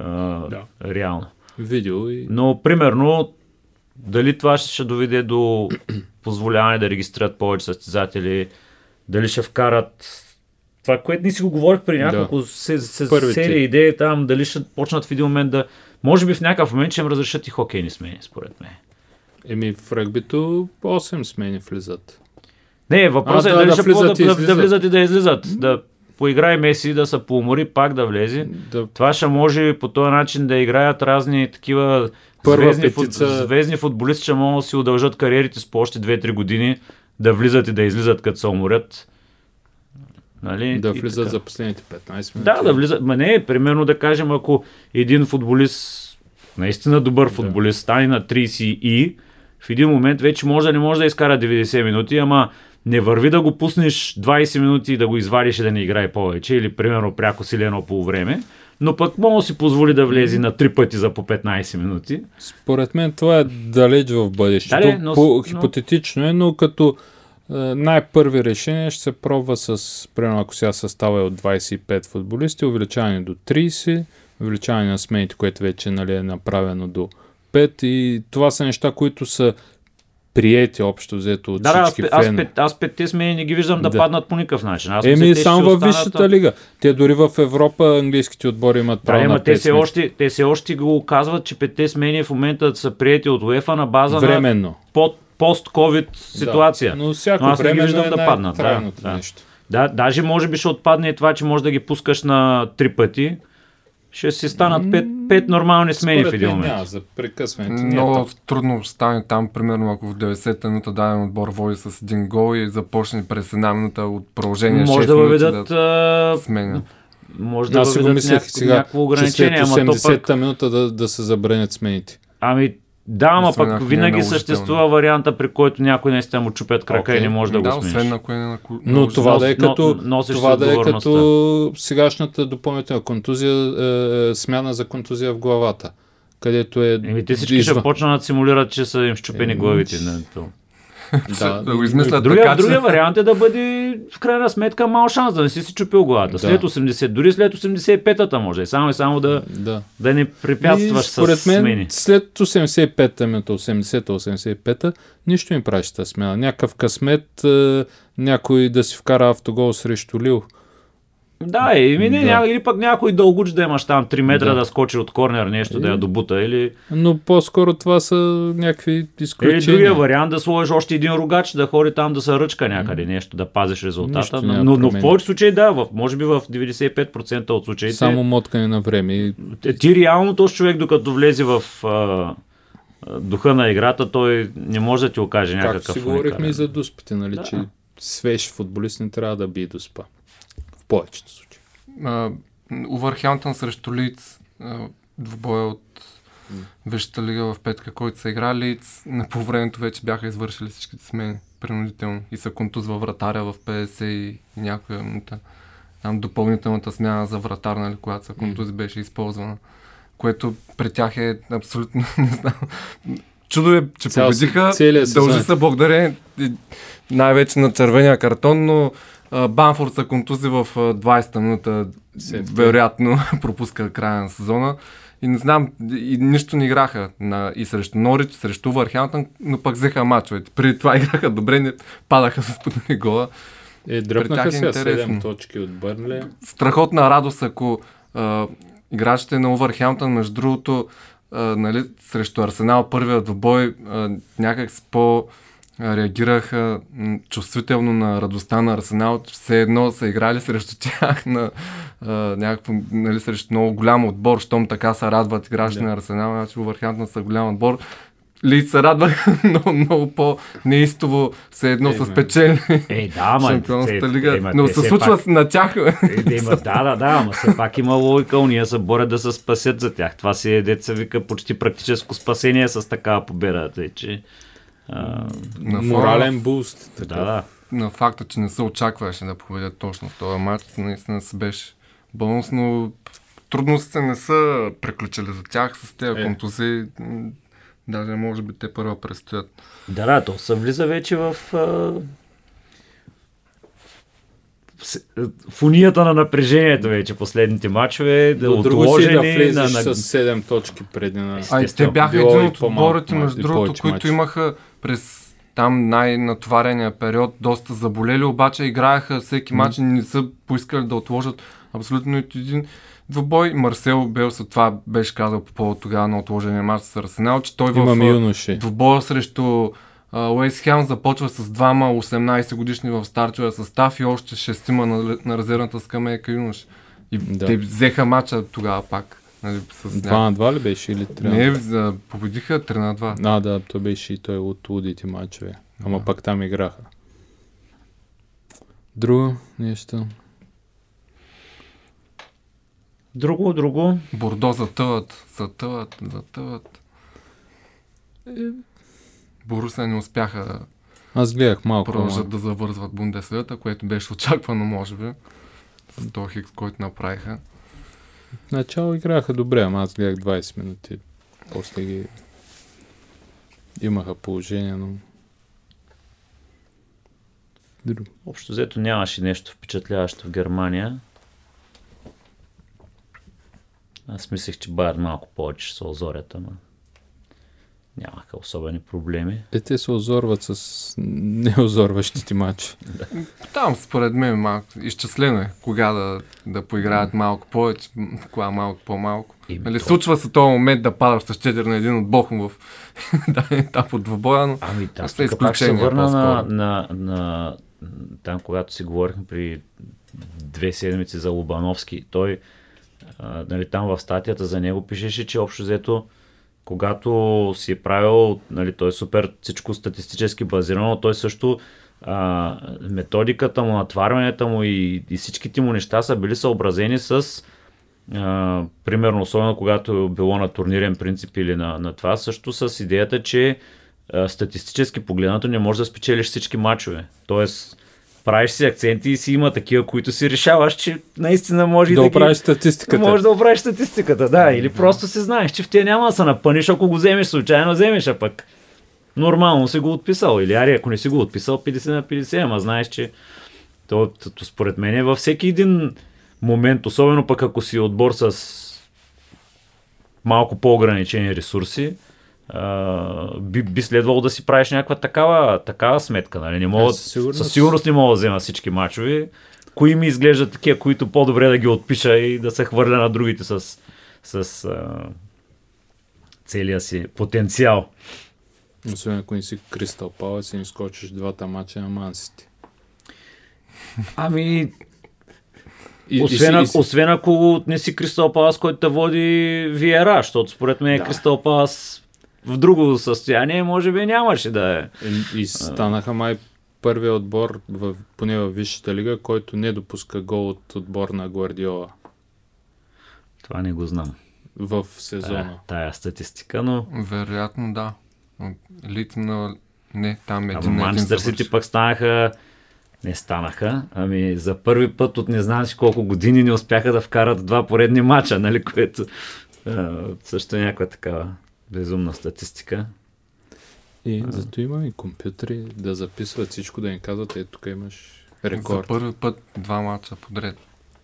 S2: А,
S1: Да.
S2: Реално.
S1: Видео и...
S2: Но, примерно, дали това ще, ще доведе до позволяване да регистрират повече състезатели, дали ще вкарат това, което ние си го говорих при няколко се, се,
S1: Първите.
S2: серии идеи там, дали ще почнат в един момент да... Може би в някакъв момент ще им разрешат и хокейни смени, според мен.
S1: Еми в ръгбито 8 смени влизат.
S2: Не, въпросът
S1: А,
S2: е
S1: да,
S2: дали
S1: да
S2: ще
S1: влизат
S2: да, да,
S1: излизат.
S2: влизат и да излизат. Да поиграе Меси, да се поумори, пак да влезе.
S1: Да,
S2: Това ще може по този начин да играят разни такива
S1: Първа
S2: звездни, фут,
S1: петица.
S2: звездни футболисти, ще могат да си удължат кариерите с по още 2-3 години, да влизат и да излизат като се уморят. Нали?
S1: да влизат
S2: така.
S1: за последните 15 минути.
S2: Да, да влизат. Ма не, примерно да кажем, ако един футболист, наистина добър футболист, стане на 30 и в един момент вече може да не може да изкара 90 минути, ама не върви да го пуснеш 20 минути и да го извадиш и да не играе повече, или примерно пряко силено по време, но пък може да си позволи да влезе на три пъти за по 15 минути.
S1: Според мен това е далеч в бъдещето.
S2: Да, но-
S1: По,
S2: но-
S1: хипотетично е, но като е, най-първи решение ще се пробва с, примерно ако сега състава е от 25 футболисти, увеличаване до 30, увеличаване на смените, което вече нали, е направено до 5 и това са неща, които са приети общо взето от
S2: Да, да, аз,
S1: всички
S2: пе- аз, пет, аз петте смени не ги виждам да,
S1: Да.
S2: паднат по никакъв начин. Аз
S1: Еми, само във
S2: останат,
S1: Висшата лига. Те дори в Европа английските отбори имат
S2: Да,
S1: право
S2: ама
S1: на
S2: те
S1: смени.
S2: още, те все още го казват, че петте смени в момента са приети от УЕФА на база на
S1: Временно.
S2: под, пост-ковид ситуация.
S1: Да, но всяко
S2: Но аз не ги виждам
S1: е
S2: да паднат, да, да.
S1: нещо.
S2: Да, даже може би ще отпадне и това, че може да ги пускаш на три пъти. Ще си станат пет, пет нормални смени в
S1: Според
S2: един
S1: мен
S2: момент.
S1: няма, за прекъсването. не е
S3: Много
S1: толкова.
S3: трудно ще стане там, примерно, ако в 90-та минута даден отбор води с един гол и започне през една минута от продължение
S2: Може
S3: 6
S2: да въведат,
S3: да
S2: а,
S3: сменят.
S2: може да
S1: Аз си го
S2: въведат
S1: мислех
S2: някакво,
S1: сега,
S2: някакво ограничение, ама то пък
S1: 80-та минута да, да се забранят смените.
S2: Ами, да, ама пък
S3: е
S2: винаги
S3: наложително.
S2: съществува варианта, при който някой наистина му чупят крака
S1: Окей.
S2: и не може да,
S3: да,
S2: го смениш.
S3: освен ако е на ку-
S1: Но това да е
S2: но-
S1: като,
S2: носиш
S1: това да е като сегашната допълнителна контузия, е, е, смяна за контузия в главата, където е...
S2: Еми, те всички ще почнат да симулират, че са им щупени главите. Не, то.
S1: Да,
S3: да го измислят
S2: Другия,
S3: така,
S2: другия вариант е да бъде в крайна сметка мал шанс да не си си чупил главата.
S1: Да.
S2: След 80, дори след 85-та може. И Само и само да,
S1: да.
S2: да не препятстваш
S1: И според
S2: с
S1: мен,
S2: смени.
S1: след 85-та минута, 80-та, 85-та, нищо им правиш тази смяна. Някакъв късмет, е, някой да си вкара автогол срещу Лил.
S2: Да, и ми не,
S1: Да.
S2: ня, или пък някой дългуч да имаш там 3 метра да,
S1: Да.
S2: скочи от корнер нещо, да я добута. Или,
S1: Но по-скоро това са някакви
S2: или
S1: изключения.
S2: другия вариант да сложиш още един ругач, да ходи там да се ръчка някъде нещо, да пазиш резултата.
S1: Нищо
S2: Но, но, но в повече случаи да, в, може би в 95% от случаите.
S1: Само моткане на време. И
S2: Е, Ти реално този човек, докато влезе в а, духа на играта, той не може да ти окаже
S1: както
S2: някакъв
S1: си говорихме и за дуспите, нали,
S2: Да.
S1: че свеж футболист не трябва да бие дуспа. Повечето случаи.
S3: а, Увърхемптън срещу Лиц. двубоя от Вещата лига в петка, който са играли, на по времето вече бяха извършили всичките смени принудително и са контузва вратаря в 50 и, и някоя минута. Там допълнителната смяна за вратар, нали, когато са контузи беше използвана. Което при тях е абсолютно, не знам, чудо е, че Цял, победиха. Дължи се благодарение най-вече на червения картон, но Банфорд са контузи в 20-та минута, вероятно пропуска края на сезона. И не знам, и нищо не играха на, и срещу Норич, срещу Върхянтън, но пък взеха мачовете. Преди това играха добре, не падаха с подни гола.
S1: Е, дръпнаха се 7 точки от Бърнле.
S3: Страхотна радост, ако а, играчите на Увърхемптън, между другото, а, нали, срещу Арсенал първият двобой някак с по реагираха чувствително на радостта на Арсенал, все едно са играли срещу тях на а, някакво, нали, срещу много голям отбор, щом така се радват играчите да. на Арсенал, значи Увърхемптън са голям отбор. Ли се радва много, много по-неистово, все едно с печели
S2: е, да, ма,
S3: Шампионската лига. Е, но се случва пак... на тях.
S2: Е, да, има, да, да, да, ама все пак има логика, уния се борят да се спасят за тях. Това си е, деца вика, почти практическо спасение с такава победа. Тъй, че
S1: на морален буст.
S2: Така. Да, да.
S3: На факта, че не се очакваше да победят точно в този матч, наистина се беше бонус, но трудностите не са приключили за тях с тези е. контузии. Даже може би те първо предстоят.
S2: Да, да, то се влиза вече в в унията на напрежението вече последните матчове, да отложени
S1: да влезеш на, на... с 7 точки преди на...
S3: А те бяха един от отборите, между другото, които имаха през там най-натварения период доста заболели, обаче играеха всеки матч и не са поискали да отложат абсолютно нито един двубой. Марсел Белса това беше казал по повод тогава на отложения матч с Арсенал, че той в двубоя срещу Уейс Хем започва с двама 18 годишни в стартовия състав и още шестима на, на резервната скамейка юнош. И да. те взеха мача тогава пак.
S1: Нали, с 2 на 2 ли беше или 3
S3: Не, за, победиха 3 на 2.
S1: А, да, то беше и той от лудите мачове. Ама да. пак там играха. Друго нещо?
S2: Друго, друго.
S3: Бордо затъват, затъват, затъват. Е, Боруса не успяха да
S1: Аз гледах малко.
S3: Продължат да завързват Бундеслигата, което беше очаквано, може би, с този хикс, който направиха.
S1: Начало играха добре, ама аз гледах 20 минути. После ги имаха положение, но...
S2: Общо взето нямаше нещо впечатляващо в Германия. Аз мислех, че Байер малко повече ще се озорят, ама нямаха особени проблеми.
S1: Е, те се озорват с неозорващите матчи.
S3: да. Там, според мен, малко изчислено е кога да, да поиграят малко повече, кога малко по-малко. нали, то... Случва се този момент да падаш с 4 на един от Бохум в етап от двобоя, но
S2: ами, да, е пак се върна на, на, на, там, когато си говорихме при две седмици за Лубановски. Той, а, нали, там в статията за него пишеше, че общо взето когато си е правил, нали, той е супер всичко статистически базирано, той също а, методиката му, натварването му и, и всичките му неща са били съобразени с а, примерно, особено когато е било на турнирен принцип или на, на това, също с идеята, че а, статистически погледнато не можеш да спечелиш всички матчове. Тоест, правиш си акценти и си има такива, които си решаваш, че наистина може
S1: да,
S2: да
S1: оправиш статистиката.
S2: Може да оправиш статистиката, да. Или просто си знаеш, че в тия няма да се напъниш, ако го вземеш случайно, вземеш, а пък нормално си го отписал. Или ари, ако не си го отписал 50 на 50, ама знаеш, че то, то, то според мен е във всеки един момент, особено пък ако си отбор с малко по-ограничени ресурси, би, би следвало да си правиш някаква такава, такава сметка. Нали? Не мога, със, сигурност... със сигурност не мога да взема всички мачове. Кои ми изглеждат такива, които по-добре да ги отпиша и да се хвърля на другите с, с а, целия си потенциал.
S1: Освен ако не си Кристал Палас и не скочиш двата мача на Мансити.
S2: Ами, и, освен, и, и, освен ако не си Кристал Палас, който те води Виера, защото според мен да. Кристал Палас в друго състояние, може би нямаше да е.
S1: И, и станаха май първия отбор, в, поне в Висшата лига, който не допуска гол от отбор на Гвардиола.
S2: Това не го знам.
S1: в
S2: Тая,
S1: сезона.
S2: тая статистика, но
S3: Вероятно, да. Лидс на... Не, там е
S2: Ама Манчестър. Сити пък станаха не станаха, ами за първи път от не знам си колко години не успяха да вкарат два поредни мача, нали, което също е някаква такава безумна статистика.
S1: И зато има и компютри да записват всичко, да им казват, е, тук имаш
S3: За
S1: рекорд.
S3: първи път два мача подред.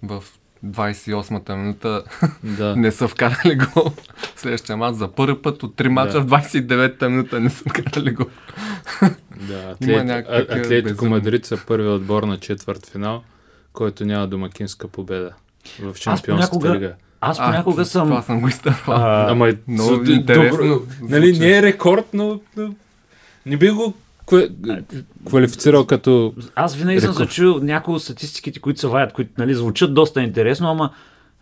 S3: В 28-та минута
S1: Да.
S3: не са вкарали гол. Следващия мач за първи път от три мача
S1: Да.
S3: в 29-та минута не са вкарали гол.
S1: Да, атлет, а-
S3: такива
S1: Атлетико. Мадрид са първи отбор на четвърт финал, който няма домакинска победа в Шампионската
S2: понякога-
S1: лига.
S2: Аз понякога съм...
S3: Това съм го изтърпал.
S2: а,
S1: Ама е
S3: много
S1: за-
S3: интересно
S1: добро- Нали, не е рекорд, но, но не би го квалифицирал като...
S2: Аз винаги съм
S1: Рекорд.
S2: зачул някои от статистиките, които се ваят, които нали, звучат доста интересно, ама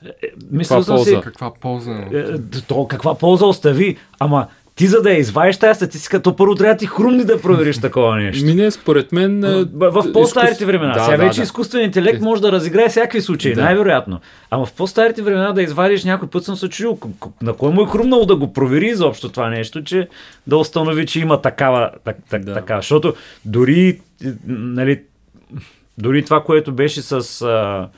S2: е, е, мисля
S1: Каква
S2: съм си,
S1: полза?
S3: Каква полза има?
S2: е, то, каква полза остави, ама ти за да я извадиш тази статистика, то първо трябва да ти хрумни да провериш такова нещо.
S1: Ми не, според мен... е,
S2: В, по-старите
S1: изкус-
S2: времена.
S1: Да,
S2: Сега
S1: да,
S2: вече
S1: да.
S2: изкуствен интелект може да разиграе всякакви случаи,
S1: Да.
S2: най-вероятно. Ама в по-старите времена да извадиш някой път съм се чудил, на кой му е хрумнало да го провери изобщо това нещо, че да установи, че има такава, так, так,
S1: Да.
S2: така. Защото дори, е, нали, дори това, което беше с а,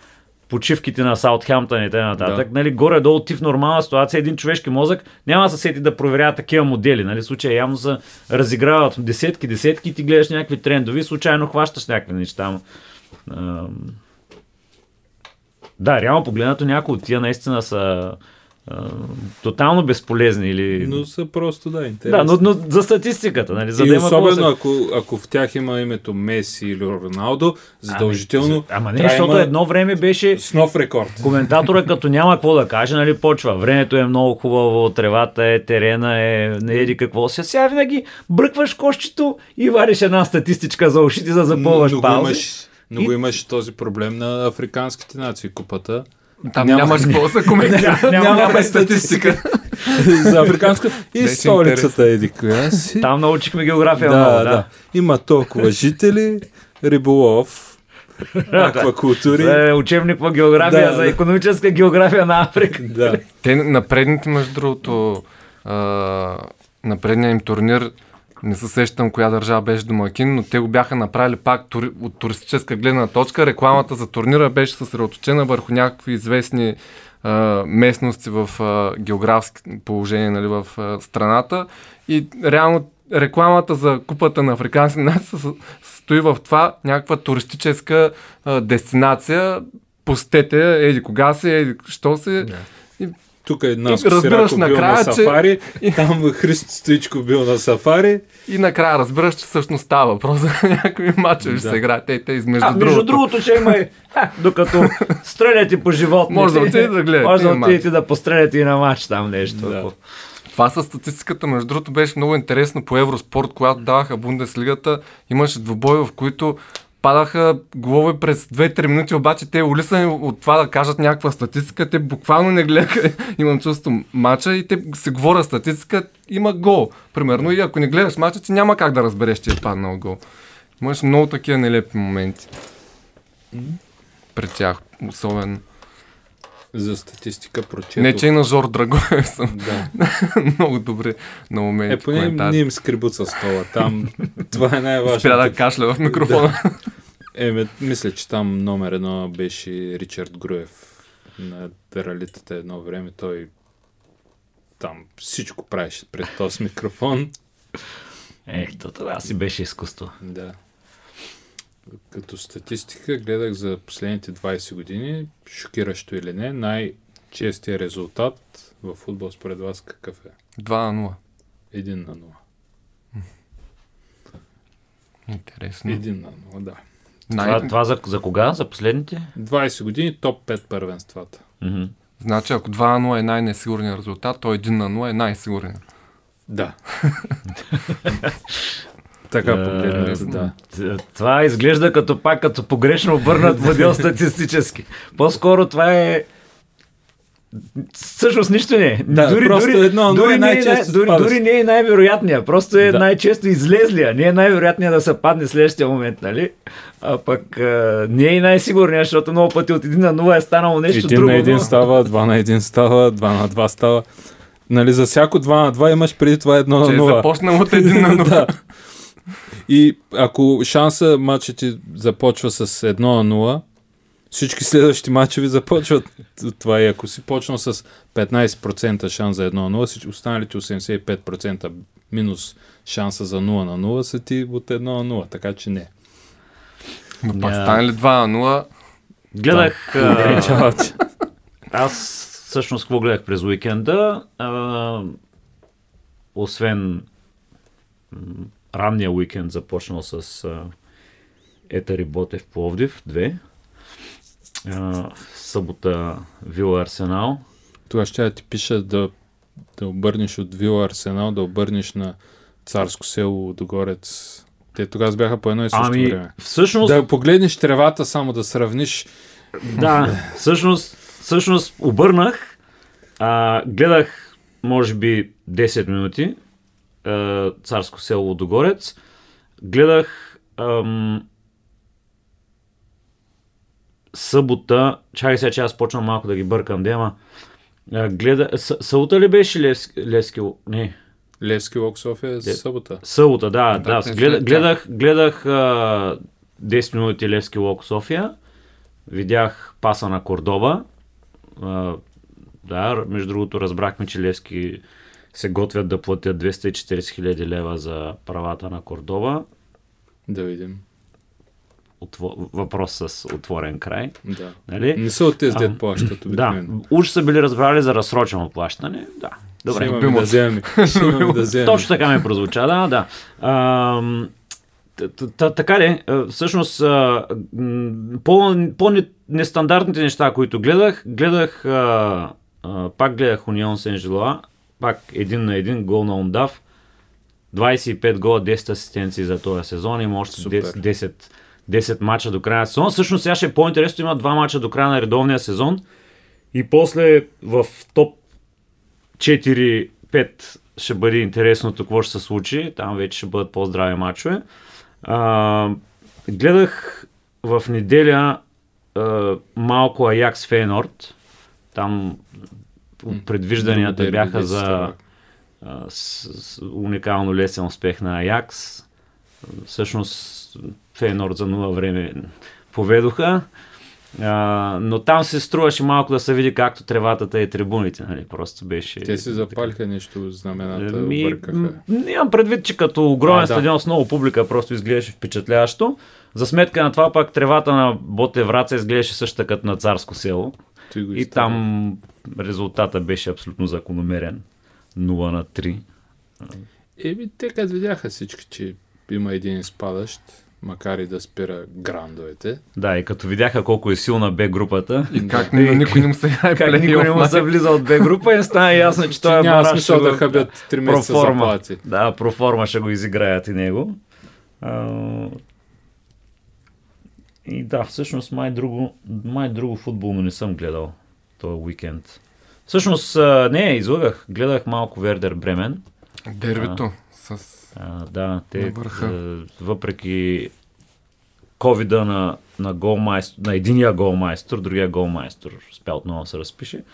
S2: почивките на Саутхемптън и т.н.
S1: Да.
S2: Нали, горе-долу ти в нормална ситуация, един човешки мозък няма да се сети да проверява такива модели. Нали, случая явно се разиграват десетки, десетки и ти гледаш някакви трендови, случайно хващаш някакви неща. Да, реално погледнато някои от тия наистина са а, тотално безполезни или...
S1: Но са просто, да,
S2: да,
S1: интересни.
S2: но, но за статистиката, нали? За
S1: и
S2: да
S1: особено
S2: да се-
S1: ако, ако в тях има името Меси или Роналдо, задължително
S2: Ами, ама не,
S1: да
S2: защото
S1: има
S2: едно време беше
S1: с нов рекорд.
S2: коментатора като няма какво да каже, нали, почва. Времето е много хубаво, тревата е, терена е, не еди какво си. Сега винаги бръкваш кошчето и вариш една статистичка за ушите, за да запълваш
S1: но, го
S2: паузи.
S1: имаш, но го имаш този проблем на африканските нации. Купата
S3: Там
S1: Няма-
S3: какво да се коментира.
S2: Няма-
S3: Няма
S2: няма
S3: статистика.
S1: за африканска и столицата си.
S2: Там научихме география
S1: да,
S2: много,
S1: да,
S2: да.
S1: Има толкова жители, риболов, аквакултури.
S2: Е учебник по география
S1: Да,
S2: за
S1: да.
S2: економическа география на Африка.
S1: Да.
S3: Те на предните, между другото, а, на предния им турнир, не се сещам коя държава беше домакин, но те го бяха направили пак тури, от туристическа гледна точка. Рекламата за турнира беше съсредоточена върху някакви известни а, местности в а, географски положение нали, в а, страната. И реално рекламата за купата на африкански нации се стои в това някаква туристическа а, дестинация. Посетете, еди кога си, еди що си. И
S1: Тук е
S3: И
S1: Наско
S3: разбираш
S1: Сираков бил
S3: накрая,
S1: на
S3: че-
S1: сафари, там Христо Стоичков бил на сафари.
S3: И накрая разбираш, че всъщност става въпрос за някакви мачове ще
S1: Да.
S3: се играят. Те, те измежду
S2: А, между
S3: другото.
S2: другото, ще има и... Докато стреляте по животните.
S3: Може да отидете да гледате
S2: Може да отидете да постреляте и на матч там нещо.
S1: Да.
S3: Това с статистиката, между другото, беше много интересно по Евроспорт, когато даваха Бундеслигата. Имаше двубои, в които падаха голове през 2-3 минути, обаче те улисани от това да кажат някаква статистика, те буквално не гледаха, имам чувство, мача и те се говорят статистика, има гол, примерно, и ако не гледаш мача, ти няма как да разбереш, че е паднал гол. Имаш много такива нелепи моменти. При тях, особено.
S1: За статистика прочетох.
S3: Не, че и на Жор Драгоев съм
S1: Да.
S3: много добре на моменти.
S1: Е, поне не им скребуца стола. Там това е
S3: Спря
S1: най-важното.
S3: да кашля в микрофона.
S1: Е, ме, мисля, че там номер едно беше Ричард Груев на ралитата едно време. Той там всичко правеше пред този микрофон.
S2: Ето, това си беше изкуство.
S1: Да. Като статистика гледах за последните 20 години, шокиращо или не, най-честия резултат в футбол според вас какъв е?
S3: 2 на 0.
S1: Един на 0.
S3: Интересно.
S1: Един на 0, да.
S3: Най...
S2: Това, това за, за кога? За последните?
S1: 20 години топ 5 първенствата.
S2: Мгм.
S3: Значи, ако 2 на 0 е най-несигурният резултат, то 1 на 0 е най-сигурният.
S1: Да. така
S2: Е,
S1: погледнато, да.
S2: Това изглежда като пак като погрешно обърнат модел статистически. По-скоро това е Всъщност нищо не е.
S1: Да, просто едно, но
S2: дори,
S1: е
S2: не е, най- дори, дори не е най-вероятния. Просто е
S1: Да.
S2: най-често излезлия. Не е най-вероятния да се падне следващия момент, нали? А пък а, не е и най-сигурния, защото много пъти от 1 на 0 е станало нещо
S1: Един
S2: друго.
S1: на един
S2: но-
S1: става, два на един става, два на два става. Нали, за всяко 2 на 2 имаш преди това едно на
S3: Че е
S1: 0.
S3: започнал от един на нула.
S1: да. И ако шанса матчът ти започва с 1 на 0, всички следващи матчеви започват от това. И ако си почнал с 15% шанс за 1 на 0, всички останалите 85% минус шанса за 0 на 0 са ти от 1 на 0. Така че не.
S3: Но пак
S2: Ня.
S3: стане ли 2 на 0,
S2: Гледах... а,
S1: Ограничават.
S2: Аз всъщност какво гледах през уикенда? А, освен ранния уикенд, започнал с а, Етари Ботев Пловдив, две. А, събота Вила Арсенал.
S1: Тогава ще ти пиша да, да обърнеш от Вила Арсенал, да обърнеш на Царско село Догорец. Те тогава бяха по едно и също
S2: Ами,
S1: време.
S2: всъщност,
S1: Да погледнеш тревата само да сравниш.
S2: Да, всъщност, всъщност обърнах, а, гледах може би 10 минути а, Царско село Лудогорец, гледах ам, събота, чакай сега, че аз почвам малко да ги бъркам, дема. Гледа, събота ли беше Левски, Левски? Не,
S1: Левски Лок София
S2: Де-
S1: събота.
S2: Събота, да,
S3: Да,
S2: да. гледа, гледах, гледах а, 10 минути Левски Лок София. Видях паса на Кордоба. А, да, между другото разбрахме, че Левски се готвят да платят 240 хиляди лева за правата на Кордоба.
S1: Да видим.
S2: Отво... Въпрос с отворен край.
S1: Да.
S2: Нали?
S1: Не са от тези
S2: А,
S1: дет плащат
S2: Да,
S1: обикновено.
S2: уж са били разбрали за разсрочено плащане. Да,
S1: Ще
S2: добре.
S1: имаме
S3: Любимо.
S1: да вземем. Ще имаме да вземем.
S2: Точно така ми прозвуча, да, да. Т- Така ли, всъщност а, м, по, по-нестандартните неща, които гледах, гледах, а, а, пак гледах Унион сен пак един на един гол на Ундав, 25 гола, 10 асистенции за този сезон, има още
S1: Супер.
S2: 10, 10, 10 мача до края на сезона. Всъщност сега ще е по-интересно, има два мача до края на редовния сезон и после в топ 4-5 ще бъде интересното какво ще се случи. Там вече ще бъдат по-здрави мачове. А, гледах в неделя а, малко Аякс Фейнорд. Там предвижданията бяха за а, с, с уникално лесен успех на Аякс. Всъщност Фейнорд за нула време поведоха. А, но там се струваше малко да се види както треватата и трибуните. Нали? Просто беше...
S1: Те си запалиха нещо знамената,
S2: Ми,
S1: объркаха.
S2: нямам предвид, че като огромен
S1: А, да.
S2: стадион с много публика просто изглеждаше впечатляващо. За сметка на това пак тревата на Боте Враца изглеждаше също като на царско село. И там резултата беше абсолютно закономерен. 0 на 3.
S1: Еми, те като видяха всички, че има един изпадащ, макар и да спира грандовете.
S2: Да, и като видяха колко е силна Б групата,
S3: И как на никой не му се играе
S2: как никой не му се влиза от Б група, и стана ясно, че той е
S1: няма смисъл да хабят 3 месеца
S2: проформа.
S1: заплати.
S2: Да, проформа ще го изиграят и него. А, и да, всъщност май друго, май друго футболно не съм гледал този уикенд. Всъщност, не, излагах. Гледах малко Вердер Бремен.
S3: Дербито с...
S2: А, да, те,
S3: На върха.
S2: въпреки ковида на, на, голмайстор, на единия голмайстор, другия голмайстор успя отново се разпише.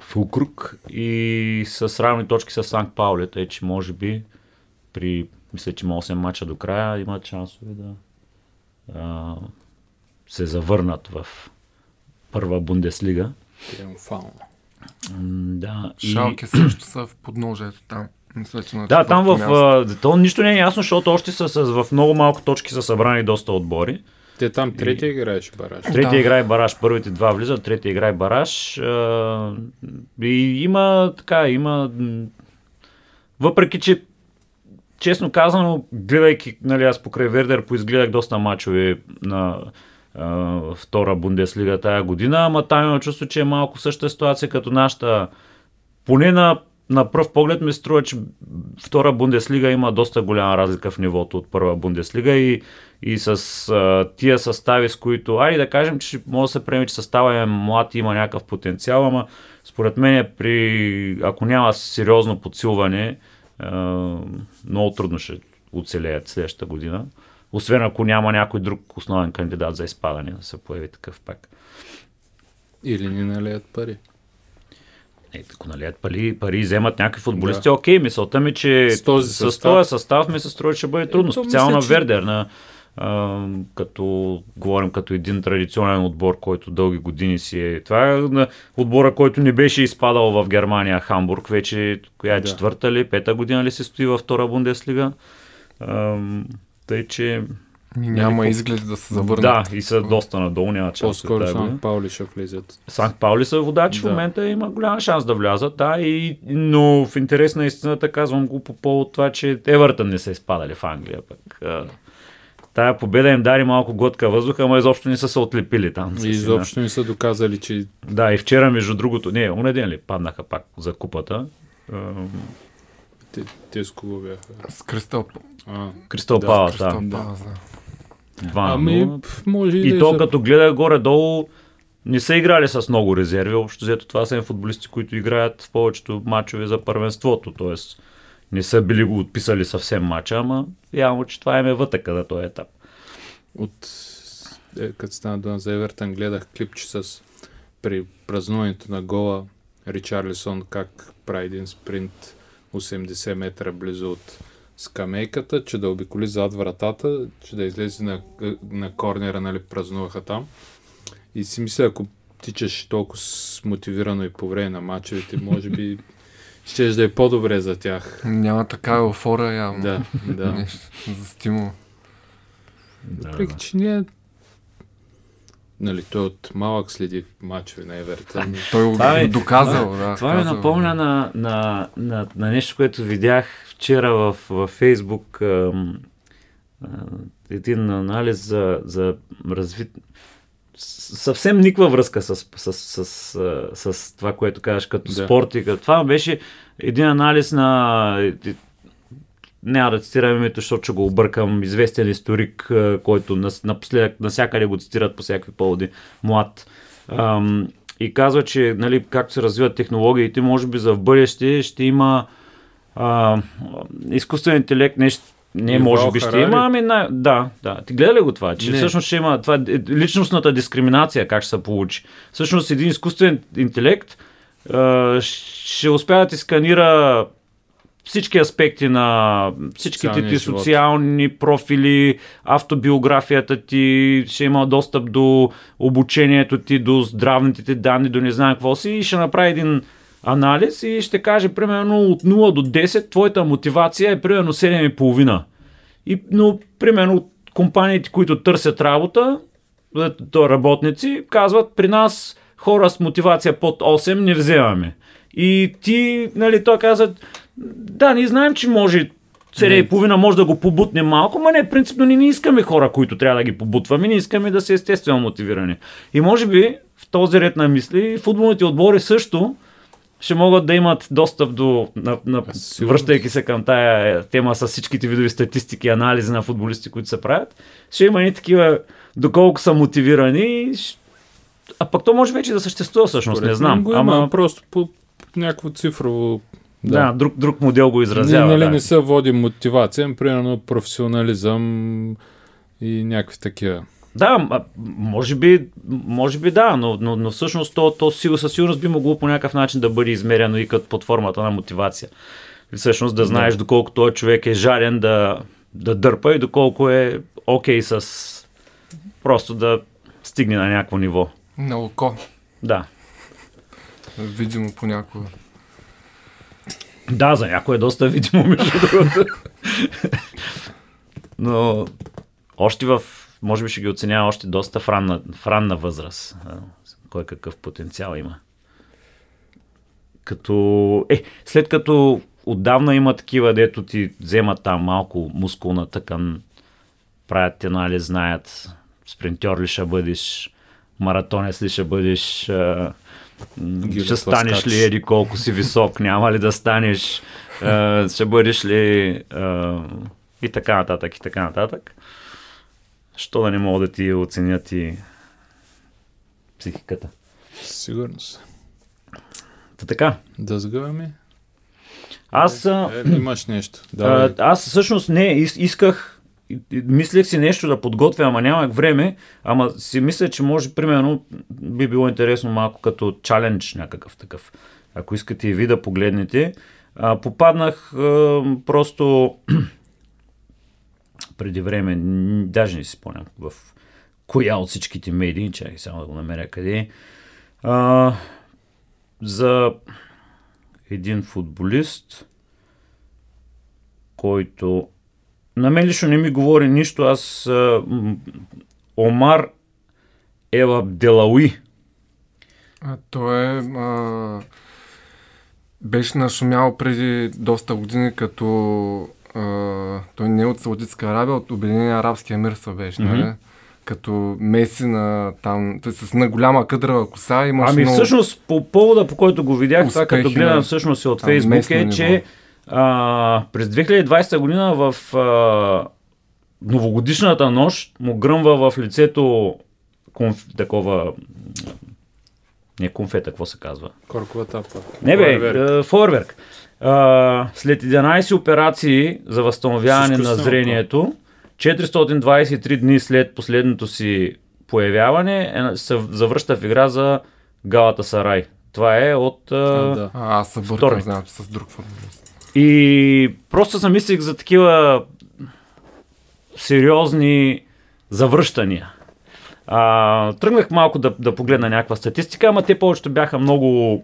S2: Фулкрук и с равни точки с Санкт Паули, тъй че може би при, мисля, че има 8 мача до края, имат шансове да а, се завърнат в първа Бундеслига.
S1: Триумфално.
S2: Да, и-
S3: Шалки също са в подножието там. Мисля,
S2: Да, там в...
S3: място.
S2: а, То нищо не е ясно, защото още са, с, в много малко точки са събрани доста отбори.
S1: Те там третия играеше бараж.
S2: Третия
S3: Да.
S2: играе бараж, първите два влизат, третия играе бараж. А, и има така, има... Въпреки, че честно казано, гледайки, нали, аз покрай Вердер поизгледах доста мачове на а, втора Бундеслига тая година, ама там има чувство, че е малко същата ситуация като нашата, поне на на пръв поглед ми струва, че втора Бундеслига има доста голяма разлика в нивото от първа Бундеслига и, и с а, тия състави, с които, айде да кажем, че може да се приеме, че състава е млад и има някакъв потенциал, ама според мен при, ако няма сериозно подсилване, а, много трудно ще оцелеят следващата година. Освен ако няма някой друг основен кандидат за изпадане да се появи такъв пак.
S1: Или ни налеят пари.
S2: Е, ако налият пари, пари вземат някакви футболисти, да. окей, мисълта ми, че
S1: С този
S2: с
S1: състав.
S2: този състав ми се струва, че ще бъде трудно.
S1: Ето,
S2: Специално
S1: мисля, че-
S2: Вердер, на, а, като говорим като един традиционен отбор, който дълги години си е. Това е на отбора, който не беше изпадал в Германия, Хамбург, вече коя е
S1: Да.
S2: четвърта ли, пета година ли се стои във втора Бундеслига. Ам, тъй, че
S3: няма изглед да се завърне.
S2: да, и са доста надолу, няма част
S1: По-скоро само Паули ще влизат.
S2: Санкт Паули са водачи
S1: Да.
S2: в момента има голям шанс да влязат, да, и, но в интерес на истината казвам го по повод това, че Евертън не са изпадали в Англия. Пък, тая победа им дари малко глътка въздуха, ама изобщо не са се отлепили там.
S1: И изобщо не са доказали, че
S2: Да, и вчера между другото, не, оня ден ли паднаха пак за купата.
S1: Те, те с кого бяха.
S3: С Кристал
S2: Кристал
S1: Да,
S2: Палас,
S3: Кристал
S2: да.
S3: Палас, да.
S2: Два
S1: ами, може и,
S2: И
S1: да
S2: то
S1: е
S2: като гледа горе-долу, не са играли с много резерви. Общо взето това са футболисти, които играят в повечето матчове за първенството. Тоест не са били го отписали съвсем матча, ама явно, че това им е вътъка на този етап.
S1: от е, като стана дума за Евертън, гледах клипче с при празнуването на гола Ричарлисон как прави един спринт 80 метра близо от скамейката, че да обиколи зад вратата, че да излезе на, на корнера, нали, празнуваха там. И си мисля, ако тичаш толкова мотивирано и по време на мачовете, може би ще да е по-добре за тях.
S3: Няма такава еуфора явно.
S1: Да, да.
S3: Нещо за стимул.
S1: Въпреки, че ние нали, той от малък следи мачове на Евертън.
S3: Той го
S2: Това ми-
S3: доказал, да.
S2: Това ми
S3: казал.
S2: напомня на, на, на, на нещо, което видях вчера в, в Фейсбук. Ам, а, един анализ за, за развит... съвсем никаква връзка с, с, с, с, с това, което казваш като
S1: Да.
S2: спорт и като... Това беше един анализ на няма да цитирам името, защото ще го объркам, известен историк, а, който напоследък насякъде го цитират по всякакви поводи, млад. Ам, и казва, че нали, както се развиват технологиите, може би за в бъдеще ще има а, изкуствен интелект, нещо, не
S1: Ювал
S2: може би ще
S1: Харари.
S2: има, ами най- да, да. Ти гледа ли го това? Че
S1: Не.
S2: всъщност ще има това е личностната дискриминация, как ще се получи. Всъщност един изкуствен интелект а, ще успя да ти сканира всички аспекти на всичките ти
S1: живот.
S2: социални профили, автобиографията ти, ще има достъп до обучението ти, до здравните ти данни, до не знам какво си и ще направи един анализ и ще каже примерно от 0 до 10 твоята мотивация е примерно 7,5. И, но примерно от компаниите, които търсят работа, е, то работници, казват при нас хора с мотивация под 8 не вземаме. И ти, нали, той каза, да, ние знаем, че може 7,5 може да го побутне малко, но не, принципно ние не искаме хора, които трябва да ги побутваме, не искаме да са естествено мотивирани. И може би в този ред на мисли футболните отбори също ще могат да имат достъп до, на, на, връщайки се към тая тема с всичките видови статистики анализи на футболисти, които се правят, ще има и такива, доколко са мотивирани, а пък то може вече да съществува всъщност,
S1: Според
S2: не знам.
S1: Го има,
S2: Ама
S1: просто по някакво цифрово...
S2: да, друг, друг модел го
S1: Не,
S2: изразява.
S1: нали,
S2: да.
S1: не се води мотивация, примерно професионализъм и някакви такива.
S2: Да, може би, може би да, но, но, но всъщност то, то със сигурност би могло по някакъв начин да бъде измерено и като под формата на мотивация. Всъщност да знаеш доколко този човек е жарен да, да дърпа и доколко е окей с просто да стигне на някакво ниво.
S3: На око.
S2: Да.
S3: Видимо понякога.
S2: Да, за някой е доста видимо, между другото. Но още в, може би ще ги оценява още доста в ранна, в ранна възраст. Кой какъв потенциал има. Като, е, след като отдавна има такива, дето ти вземат там малко мускулна тъкан, правят ти анализ, знаят спринтьор ли ще бъдеш, маратонец ли ще бъдеш,
S1: Гиля
S2: ще станеш
S1: тласкач.
S2: ли еди колко си висок, няма ли да станеш, ще бъдеш ли и така нататък, и така нататък. Що да не мога да ти оценят и психиката.
S1: Сигурност.
S2: Та така.
S1: Да сгъваме.
S2: Аз, а,
S1: Е, имаш нещо.
S2: а, аз всъщност не, ис- исках, мислех си нещо да подготвя, ама нямах време, ама си мисля, че може, примерно, би било интересно малко като чалендж някакъв такъв. Ако искате и ви да погледнете. А, попаднах а, просто преди време, даже не си спомням в коя от всичките медии, чакай само да го намеря къде е, а, за един футболист, който на мен лично не ми говори нищо. Аз а, Омар Ева Делауи.
S3: А, той е... А, беше нашумял преди доста години, като... А, той не е от Саудитска Арабия, от Обединения арабски емирства беше,
S2: Мгм.
S3: нали? Като Меси на там... Той с на голяма къдрава коса имаше
S2: Ами
S3: много...
S2: всъщност по повода, по който го видях, това като гледам всъщност и от Фейсбук е, че а, през 2020 година в а, новогодишната нощ му гръмва в лицето конф, такова не конфета, какво се казва?
S1: Коркова тапа.
S2: Не бе,
S1: Фойерверк.
S2: е, фойерверк. А, след 11 операции за възстановяване на зрението, 423 дни след последното си появяване, е, се завръща в игра за Галата Сарай. Това е от... А,
S1: А, да.
S3: А, аз се бъркам, знам, с друг футболист.
S2: И просто съм мислих за такива сериозни завръщания. А, тръгнах малко да, да погледна някаква статистика, ама те повечето бяха много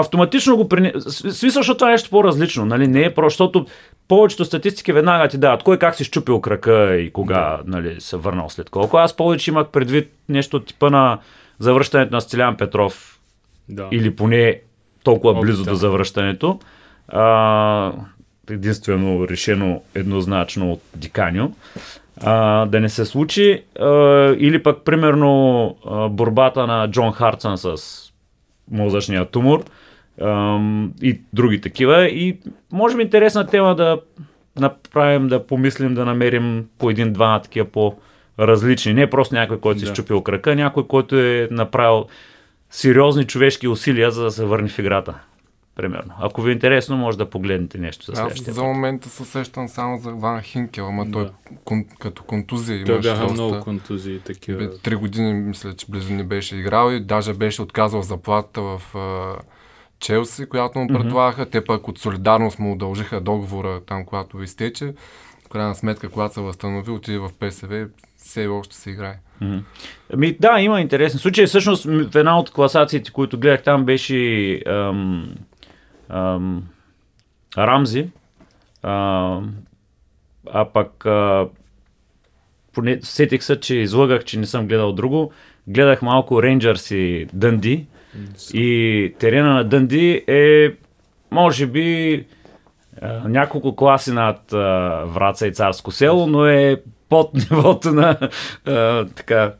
S2: автоматично го прине... с- Смисъл, защото това е нещо по-различно, нали? Не е просто, защото повечето статистики веднага ти дават кой как си щупил крака и кога нали, се върнал след колко. Аз повече имах предвид нещо от типа на завръщането на Стилян Петров
S1: да.
S2: или поне толкова близо
S1: Опита.
S2: до завръщането. А, единствено решено еднозначно от Диканьо. А, да не се случи. А, или пък, примерно, а, борбата на Джон Харцън с мозъчния тумор и други такива. И може би интересна тема да направим, да помислим, да намерим по един-два такива по-различни. Не просто някой, който си
S1: Да.
S2: щупил крака, някой, който е направил сериозни човешки усилия, за да се върне в играта. Примерно. Ако ви е интересно, може да погледнете нещо за
S3: Аз за момента се сещам само за Ван Хинкел, ама
S1: Да.
S3: той кон, като контузия
S1: Той
S3: имаше
S1: бяха
S3: доста.
S1: много контузии такива.
S3: Три години, мисля, че близо не беше играл и даже беше отказал заплатата в а, Челси, която му предлагаха. Те пък от солидарност му удължиха договора там, когато изтече. В крайна сметка, когато се възстанови, отиде в ПСВ, все още се играе.
S2: Мгм. Ами, да, има интересни случаи. Всъщност, в една от класациите, които гледах там, беше ам, ам, Рамзи. Ам, а пък а, поне сетих се, че излъгах, че не съм гледал друго. Гледах малко Рейнджърс и Дънди. И терена на Дънди е, може би, няколко класи над а, Враца и Царско село, но е под нивото на а, така,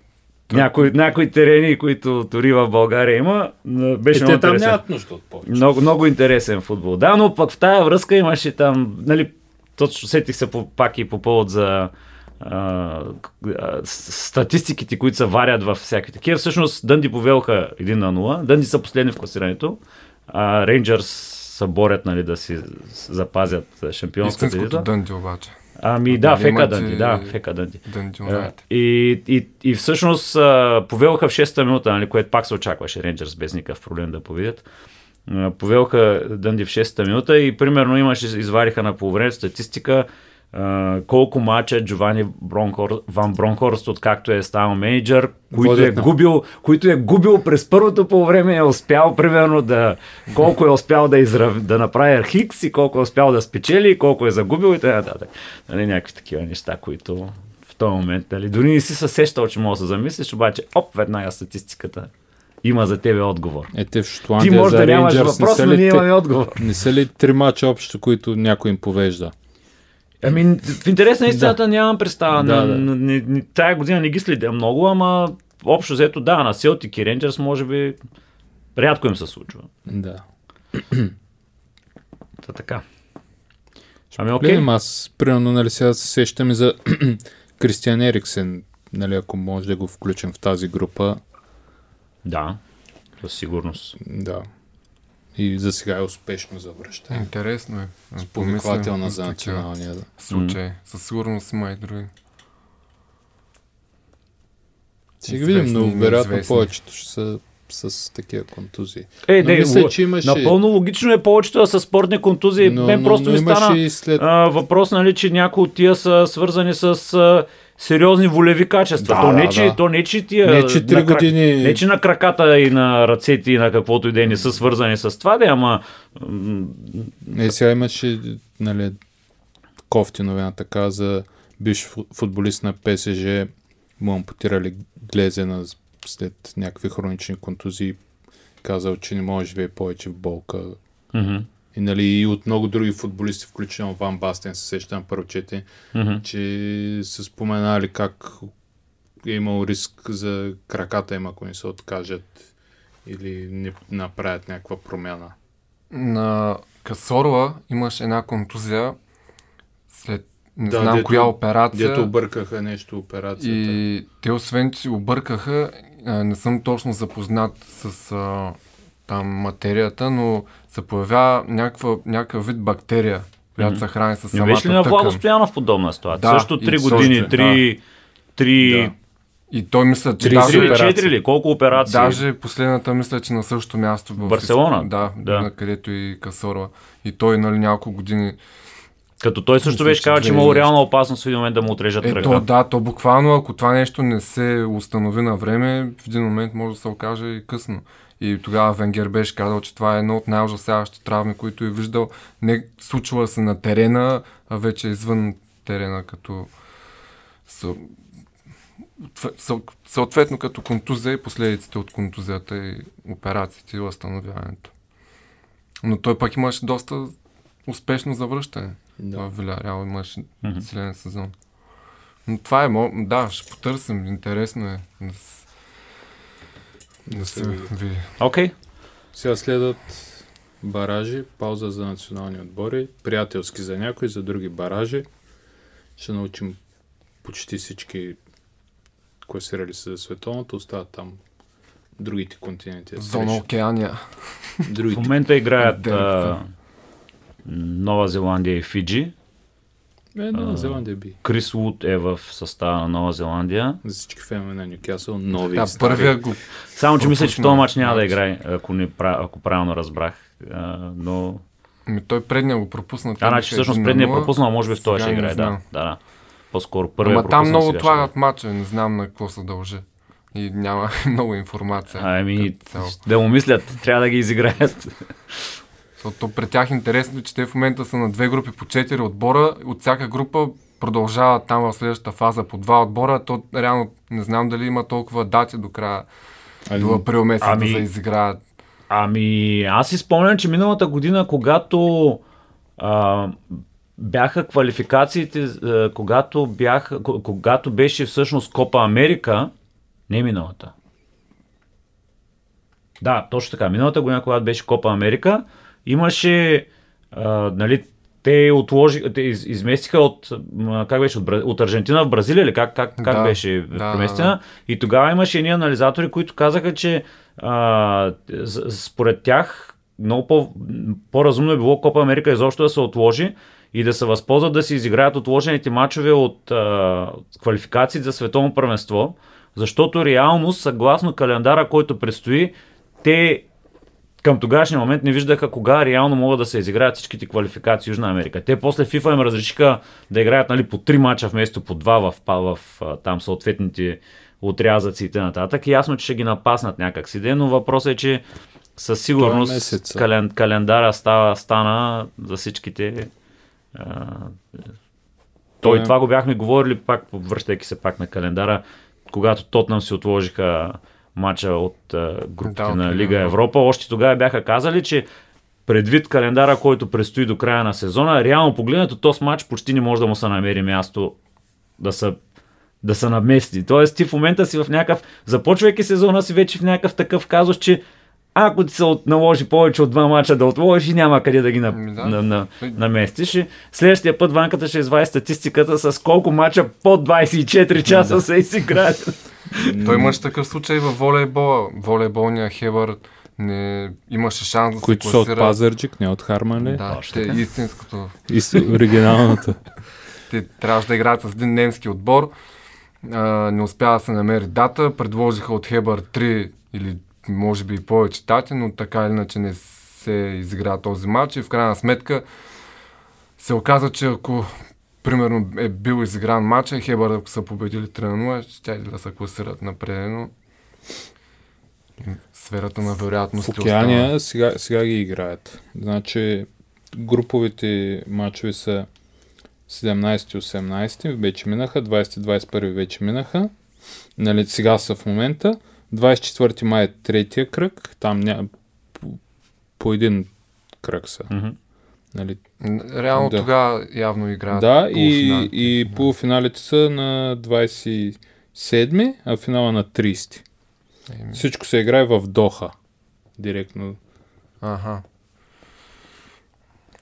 S2: някои, някои терени, които дори в България има. Беше
S1: Е,
S2: много
S1: там
S2: интересен.
S1: нямат нужда от повече.
S2: Много, много интересен футбол. Да, но пък в тая връзка имаше там, нали, точно сетих се по, пак и по повод за а, статистиките, които се варят във всякакви такива. Всъщност Дънди повелха 1 на 0. Дънди са последни в класирането. А Рейнджърс се борят нали, да си запазят шампионската
S3: Истинското. Дънди обаче.
S2: Ами да, фека Дънди, да, фека Дънди.
S3: Дънди.
S2: И, и, и всъщност повелха в 6-та минута, нали, което пак се очакваше Рейнджърс без никакъв проблем да победят. Повелха Дънди в 6-та минута и примерно имаше, извадиха на полувреме статистика колко мача Джовани Бронхор, Ван Бронхорст, откакто е станал менеджер, които е,
S1: на-
S2: губил, които е губил през първото полувреме, е успял примерно да колко е успял да, израв, да направи Хикс и колко е успял да спечели, и колко е загубил и т.н. Нали, някакви такива неща, които в този момент, нали, дори не си се сещал, че може да се замислиш, обаче оп, веднага статистиката има за тебе отговор.
S1: Е, те в
S2: Ти
S1: Шотландия
S2: може
S1: за
S2: да нямаш въпрос, но ние имаме отговор.
S1: не са ли три мача общо, които някой им повежда?
S2: Ами, в интерес на истината нямам представа.
S1: Да,
S2: Да,
S1: да.
S2: да. Тая година не ги следя много, ама общо взето, да, на Селтик и Рейнджерс може би рядко им се случва.
S1: Да.
S2: Та така. Ами
S1: Окей.
S2: окей.
S1: Аз, примерно, нали сега се сещам и за Кристиан Ериксен, нали, ако може да го включим в тази група.
S2: Да, със сигурност.
S1: Да. И за сега е успешно завръщане.
S3: Интересно е. Помисля
S1: за националния. Да.
S3: Случаи. Със сигурност има и други.
S1: Ще ги видим, но вероятно повечето ще са с такива контузии.
S2: Е,
S1: Но
S2: не,
S1: мисля, че имаше-
S2: напълно логично е повечето да са спортни контузии.
S1: Но,
S2: Мен
S1: но,
S2: просто
S1: но
S2: ми стана
S1: след...
S2: а, въпрос, нали, че някои от тия са свързани с а, сериозни волеви качества.
S1: Да,
S2: то, не,
S1: да,
S2: че,
S1: да.
S2: то не, че тия...
S1: Не, че три
S2: на крак-
S1: години-
S2: Не, че на краката и на ръцете и на каквото и да е не са свързани с това, да, ама... м,
S1: Е, сега имаше, нали, кофти новина така за бивш фу- футболист на ПСЖ, му ампутирали глезена с- след някакви хронични контузии, казал, че не може да живее повече в болка.
S2: мгм,
S1: И, нали, и от много други футболисти, включително Ван Бастен, се сещам първо чете,
S2: мгм.
S1: че са споменали как е имал риск за краката им, ако не се откажат или не направят някаква промяна.
S3: На Касорла имаш една контузия след не
S1: Да,
S3: знам
S1: дето-
S3: коя операция.
S1: Дето объркаха нещо операцията.
S3: И те освен, че объркаха, не съм точно запознат с а, там материята, но се появява някаква, някакъв вид бактерия, която
S2: Мгм.
S3: се храни с
S2: Не
S3: самата
S2: беше ли на Владо. Стоянов подобна ситуация?
S3: Да,
S2: Също
S3: и
S2: 3
S3: също,
S2: години,
S3: да.
S2: 3... 3...
S3: Да. И той мисля, че
S1: 30
S3: даже,
S2: Три или
S1: операции.
S2: четири ли? Колко операции?
S3: даже последната мисля, че на същото място в
S2: Барселона?
S3: Да,
S2: Да.
S3: където и Касорла. И той, нали, няколко години
S2: Като той също беше казал, че имало реална опасност в един момент да му отрежат
S3: Е,
S2: крака.
S3: то, да, то буквално, ако това нещо не се установи на време, в един момент може да се окаже и късно. И тогава Венгер беше казал, че това е едно от най-ужасяващите травми, които е виждал. Не случва се на терена, а вече извън терена, като съ... съ- съответно като контузия и последиците от контузията и операциите и възстановяването. Но той пък имаше доста успешно завръщане.
S1: Да.
S3: В Виляреал имаше
S2: Мгм.
S3: силен сезон. Но това е, да, ще потърсим, интересно е да, с... да се
S1: види.
S2: Окей.
S1: Сега следват баражи, пауза за национални отбори, приятелски за някои, за други баражи. Ще научим почти всички класирали се за световното, остават там другите континенти.
S3: Зона океания.
S2: В
S1: Другите.
S2: момента играят а, Нова Зеландия и Фиджи.
S1: Е, Нова Зеландия би.
S2: Крис Вуд е в състава на Нова Зеландия.
S1: За всички фенове на Нюкасъл, нови
S3: Да,
S1: стари.
S3: първия го.
S2: Само, че мисля, че в този матч няма да играе, ако, не, ако правилно разбрах. А, но...
S3: Ми, той предния го пропусна.
S2: А, значи всъщност предния е пропуснал, може би в този ще играе. Да, да, да. По-скоро първия
S3: Ама там много отлагат мача, не знам на какво се дължи. И няма много информация.
S2: Ами, да му мислят, трябва да ги изиграят.
S3: Защото при тях интересно е, че те в момента са на две групи по 4 отбора. От всяка група продължават там в следващата фаза по два отбора. То реално не знам дали има толкова дати до края,
S1: Ами,
S3: до април месец
S2: ами-
S3: да изиграят.
S2: Ами, аз си спомням, че миналата година, когато а, бяха квалификациите, а, когато, бях, ко- когато беше всъщност Копа Америка, не миналата. Да, точно така. Миналата година, когато беше Копа Америка, имаше, а, нали, те отложи, те из, изместиха от, как беше, от, от Аржентина в Бразилия или как, как, как
S3: Да,
S2: беше
S3: да,
S2: преместена?
S3: да.
S2: И тогава имаше едни анализатори, които казаха, че а, според тях много по, по-разумно е било Копа Америка изобщо да се отложи и да се възползват да се изиграят отложените матчове от а, квалификации за световно първенство, защото реално, съгласно календара, който предстои, те към тогашния момент не виждаха кога реално могат да се изиграят всичките квалификации в Южна Америка. Те после FIFA им разрешиха да играят нали, по три мача вместо по два в, в, в, там съответните отрязъци и т.н. Ясно, че ще ги напаснат някак си, но въпросът е, че със сигурност
S1: месец, а.
S2: кален, календара става, стана за всичките. А, той
S1: Той е-
S2: това го бяхме говорили пак, връщайки се пак на календара, когато Тотнам си отложиха матча от а, групите
S3: Да,
S2: на
S3: Лига Европа.
S2: Още тогава бяха казали, че предвид календара, който предстои до края на сезона, реално погледнато този матч почти не може да му се намери място да се да се намести. Тоест ти в момента си в някакъв, започвайки сезона си вече в някакъв такъв казус, че ако ти се наложи повече от два мача да отложиш и няма къде да ги на,
S3: Ами да.
S2: на, на, наместиш. И следващия път ванката ще извади статистиката с колко мача под 24 часа са изиграли.
S3: Той имаше такъв случай във волейбола. Волейболния Хебър не имаше шанс да
S1: Които
S3: се
S1: са от
S3: класира.
S1: Пазарджик, не от Харманли.
S3: Да, те, истинското.
S1: И с оригиналната.
S3: Те трябваше да играят с един немски отбор. А, не успя да се намери дата. Предложиха от Хебър 3 или може би и повече дати, но така или иначе не се изигра този матч и в крайна сметка се оказа, че ако примерно е бил изигран матча и Хебър ако са победили 3 на 0, ще да се класират напред, но сферата на
S1: В
S3: вероятност
S1: Океания сега, сега ги играят. Значи груповите матчове са 17-18, вече минаха, 20-21 вече минаха. Нали, сега са в момента. 24 май е третия кръг, там ня... по, по един кръг са.
S2: Мгм.
S1: Нали,
S3: Реално
S1: Да.
S3: тогава явно играят
S1: да, и, и полуфиналите са на 27, а финала на 30.
S3: Еми,
S1: Всичко се играе в Доха. Директно.
S3: Аха.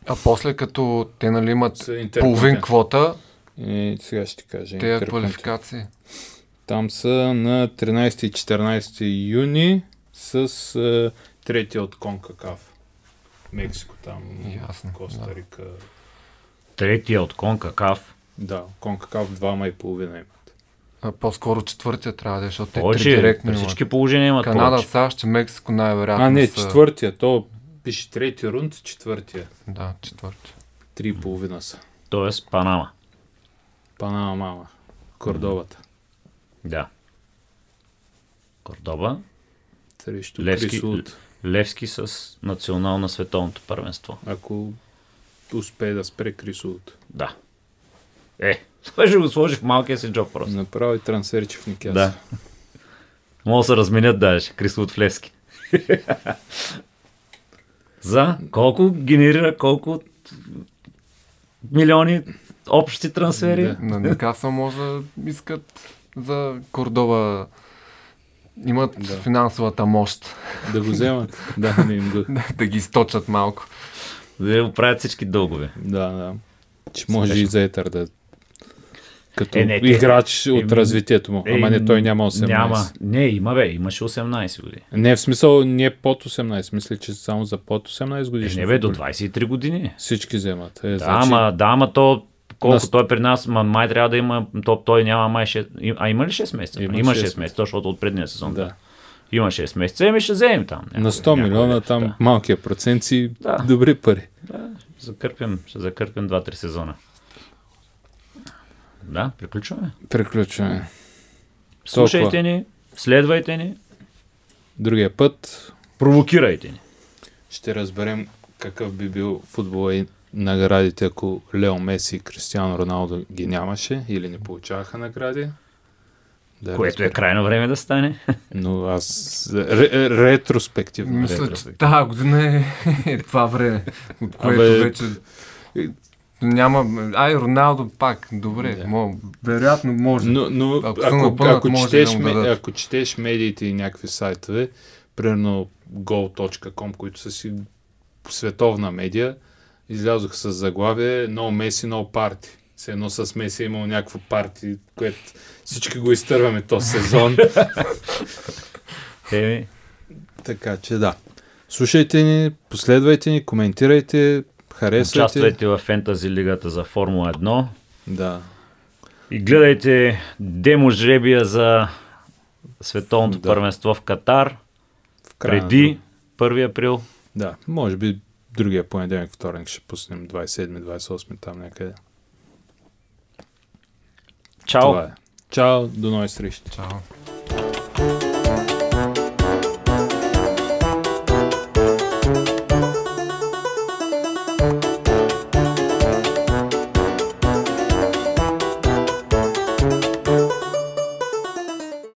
S3: А после като те нали имат половин квота,
S1: И сега ще ти кажа. интерконтин.
S3: квалификации.
S1: Там са на 13 и 14 юни с е, третия от Конкакав. Мексико там,
S3: Ясно,
S1: Коста
S3: да.
S1: Рика.
S2: Третия от Конкакав.
S1: Да, Конкакав двама и половина имат.
S3: А, по-скоро четвъртия трябва да е, защото те три
S2: Повече,
S3: директно имат.
S2: всички положения имат
S3: Канада,
S2: повече.
S3: САЩ и Мексико най-вероятно
S1: А, не,
S3: са...
S1: четвъртия. То пише трети рунд, четвъртия.
S3: Да, четвъртия.
S1: Три и половина са.
S2: Тоест Панама.
S1: Панама мама. Кордовата.
S2: Да. Кордоба.
S1: Срещу
S2: Левски. Левски с национал на световното първенство.
S1: Ако успее да спре Крис Уд.
S2: Да. Е, той ще го сложи в малкия си джоб просто.
S1: Направи трансферче в Никяса.
S2: Да. Мога да се разменят даже. Крисо в Левски. За колко генерира, колко милиони общи трансфери?
S1: Да.
S3: На Никаса може да искат за Кордова имат
S1: Да.
S3: финансовата мощ
S1: Да го вземат. да, не им го.
S3: да ги източат малко.
S2: Да оправят всички дългове.
S1: Да, да. Че може
S2: Смешно.
S1: и за Етър да... Като
S2: Е,
S1: е,
S2: не,
S1: играч от
S2: е,
S1: развитието му. Ама не, той няма 18.
S2: Няма. Не, има бе, имаше 18 години.
S1: Не, в смисъл не под 18. Мисля, че само за под 18
S2: Е,
S1: годишни.
S2: не бе, до
S1: футболи.
S2: 23 години.
S1: Всички вземат. Е,
S2: Да,
S1: значи,
S2: ама, да, ама то колко
S1: На-
S2: той при нас, ма, май трябва да има, то, той няма май 6, и- а има ли 6 месеца?
S1: Има
S2: Има,
S1: 6
S2: 6 месеца, защото от предния сезон.
S1: Да.
S2: Има 6 месеца, еми ще вземем там.
S1: На 100 милиона там
S2: Да.
S1: малкия процент си
S2: Да.
S1: добри пари.
S2: да, ще закърпим, ще закърпим 2-3 сезона. Да, приключваме.
S1: Приключваме.
S2: Слушайте ни, следвайте ни,
S1: Другия път
S2: провокирайте ни.
S1: ще разберем какъв би бил футбола и наградите, ако Лео Меси и Кристиано Роналдо ги нямаше или не получаваха награди. Да
S2: Което е крайно време да стане.
S1: Но аз... Ре, ретроспективно.
S3: Мисля, че
S1: ретроспективно.
S3: тази година е, е това време, от което
S1: Абе,
S3: вече няма... Ай, Роналдо пак, добре,
S1: Да.
S3: мога, вероятно може.
S1: Но, но
S3: Ако
S1: ако,
S3: напълнат,
S1: ако,
S3: може
S1: четеш,
S3: да
S1: ме- ако четеш медиите и някакви сайтове, примерно goal.com, които са си световна медия, излязох с заглавие No Messi, No Party. Все едно с Меси е имал някакво парти, което всички го изтърваме този сезон.
S2: Еми,
S1: така че да. Слушайте ни, последвайте ни, коментирайте, харесвайте.
S2: участвайте в фентази лигата за Формула 1
S1: Да.
S2: и гледайте демо жребия за световното
S1: Да.
S2: първенство в Катар
S1: В края
S2: преди 1 април.
S1: Да, може би другия понеделник, вторник ще пуснем 27-28 там някъде.
S2: Чао!
S1: Е. Чао, до нови срещи.
S3: Чао.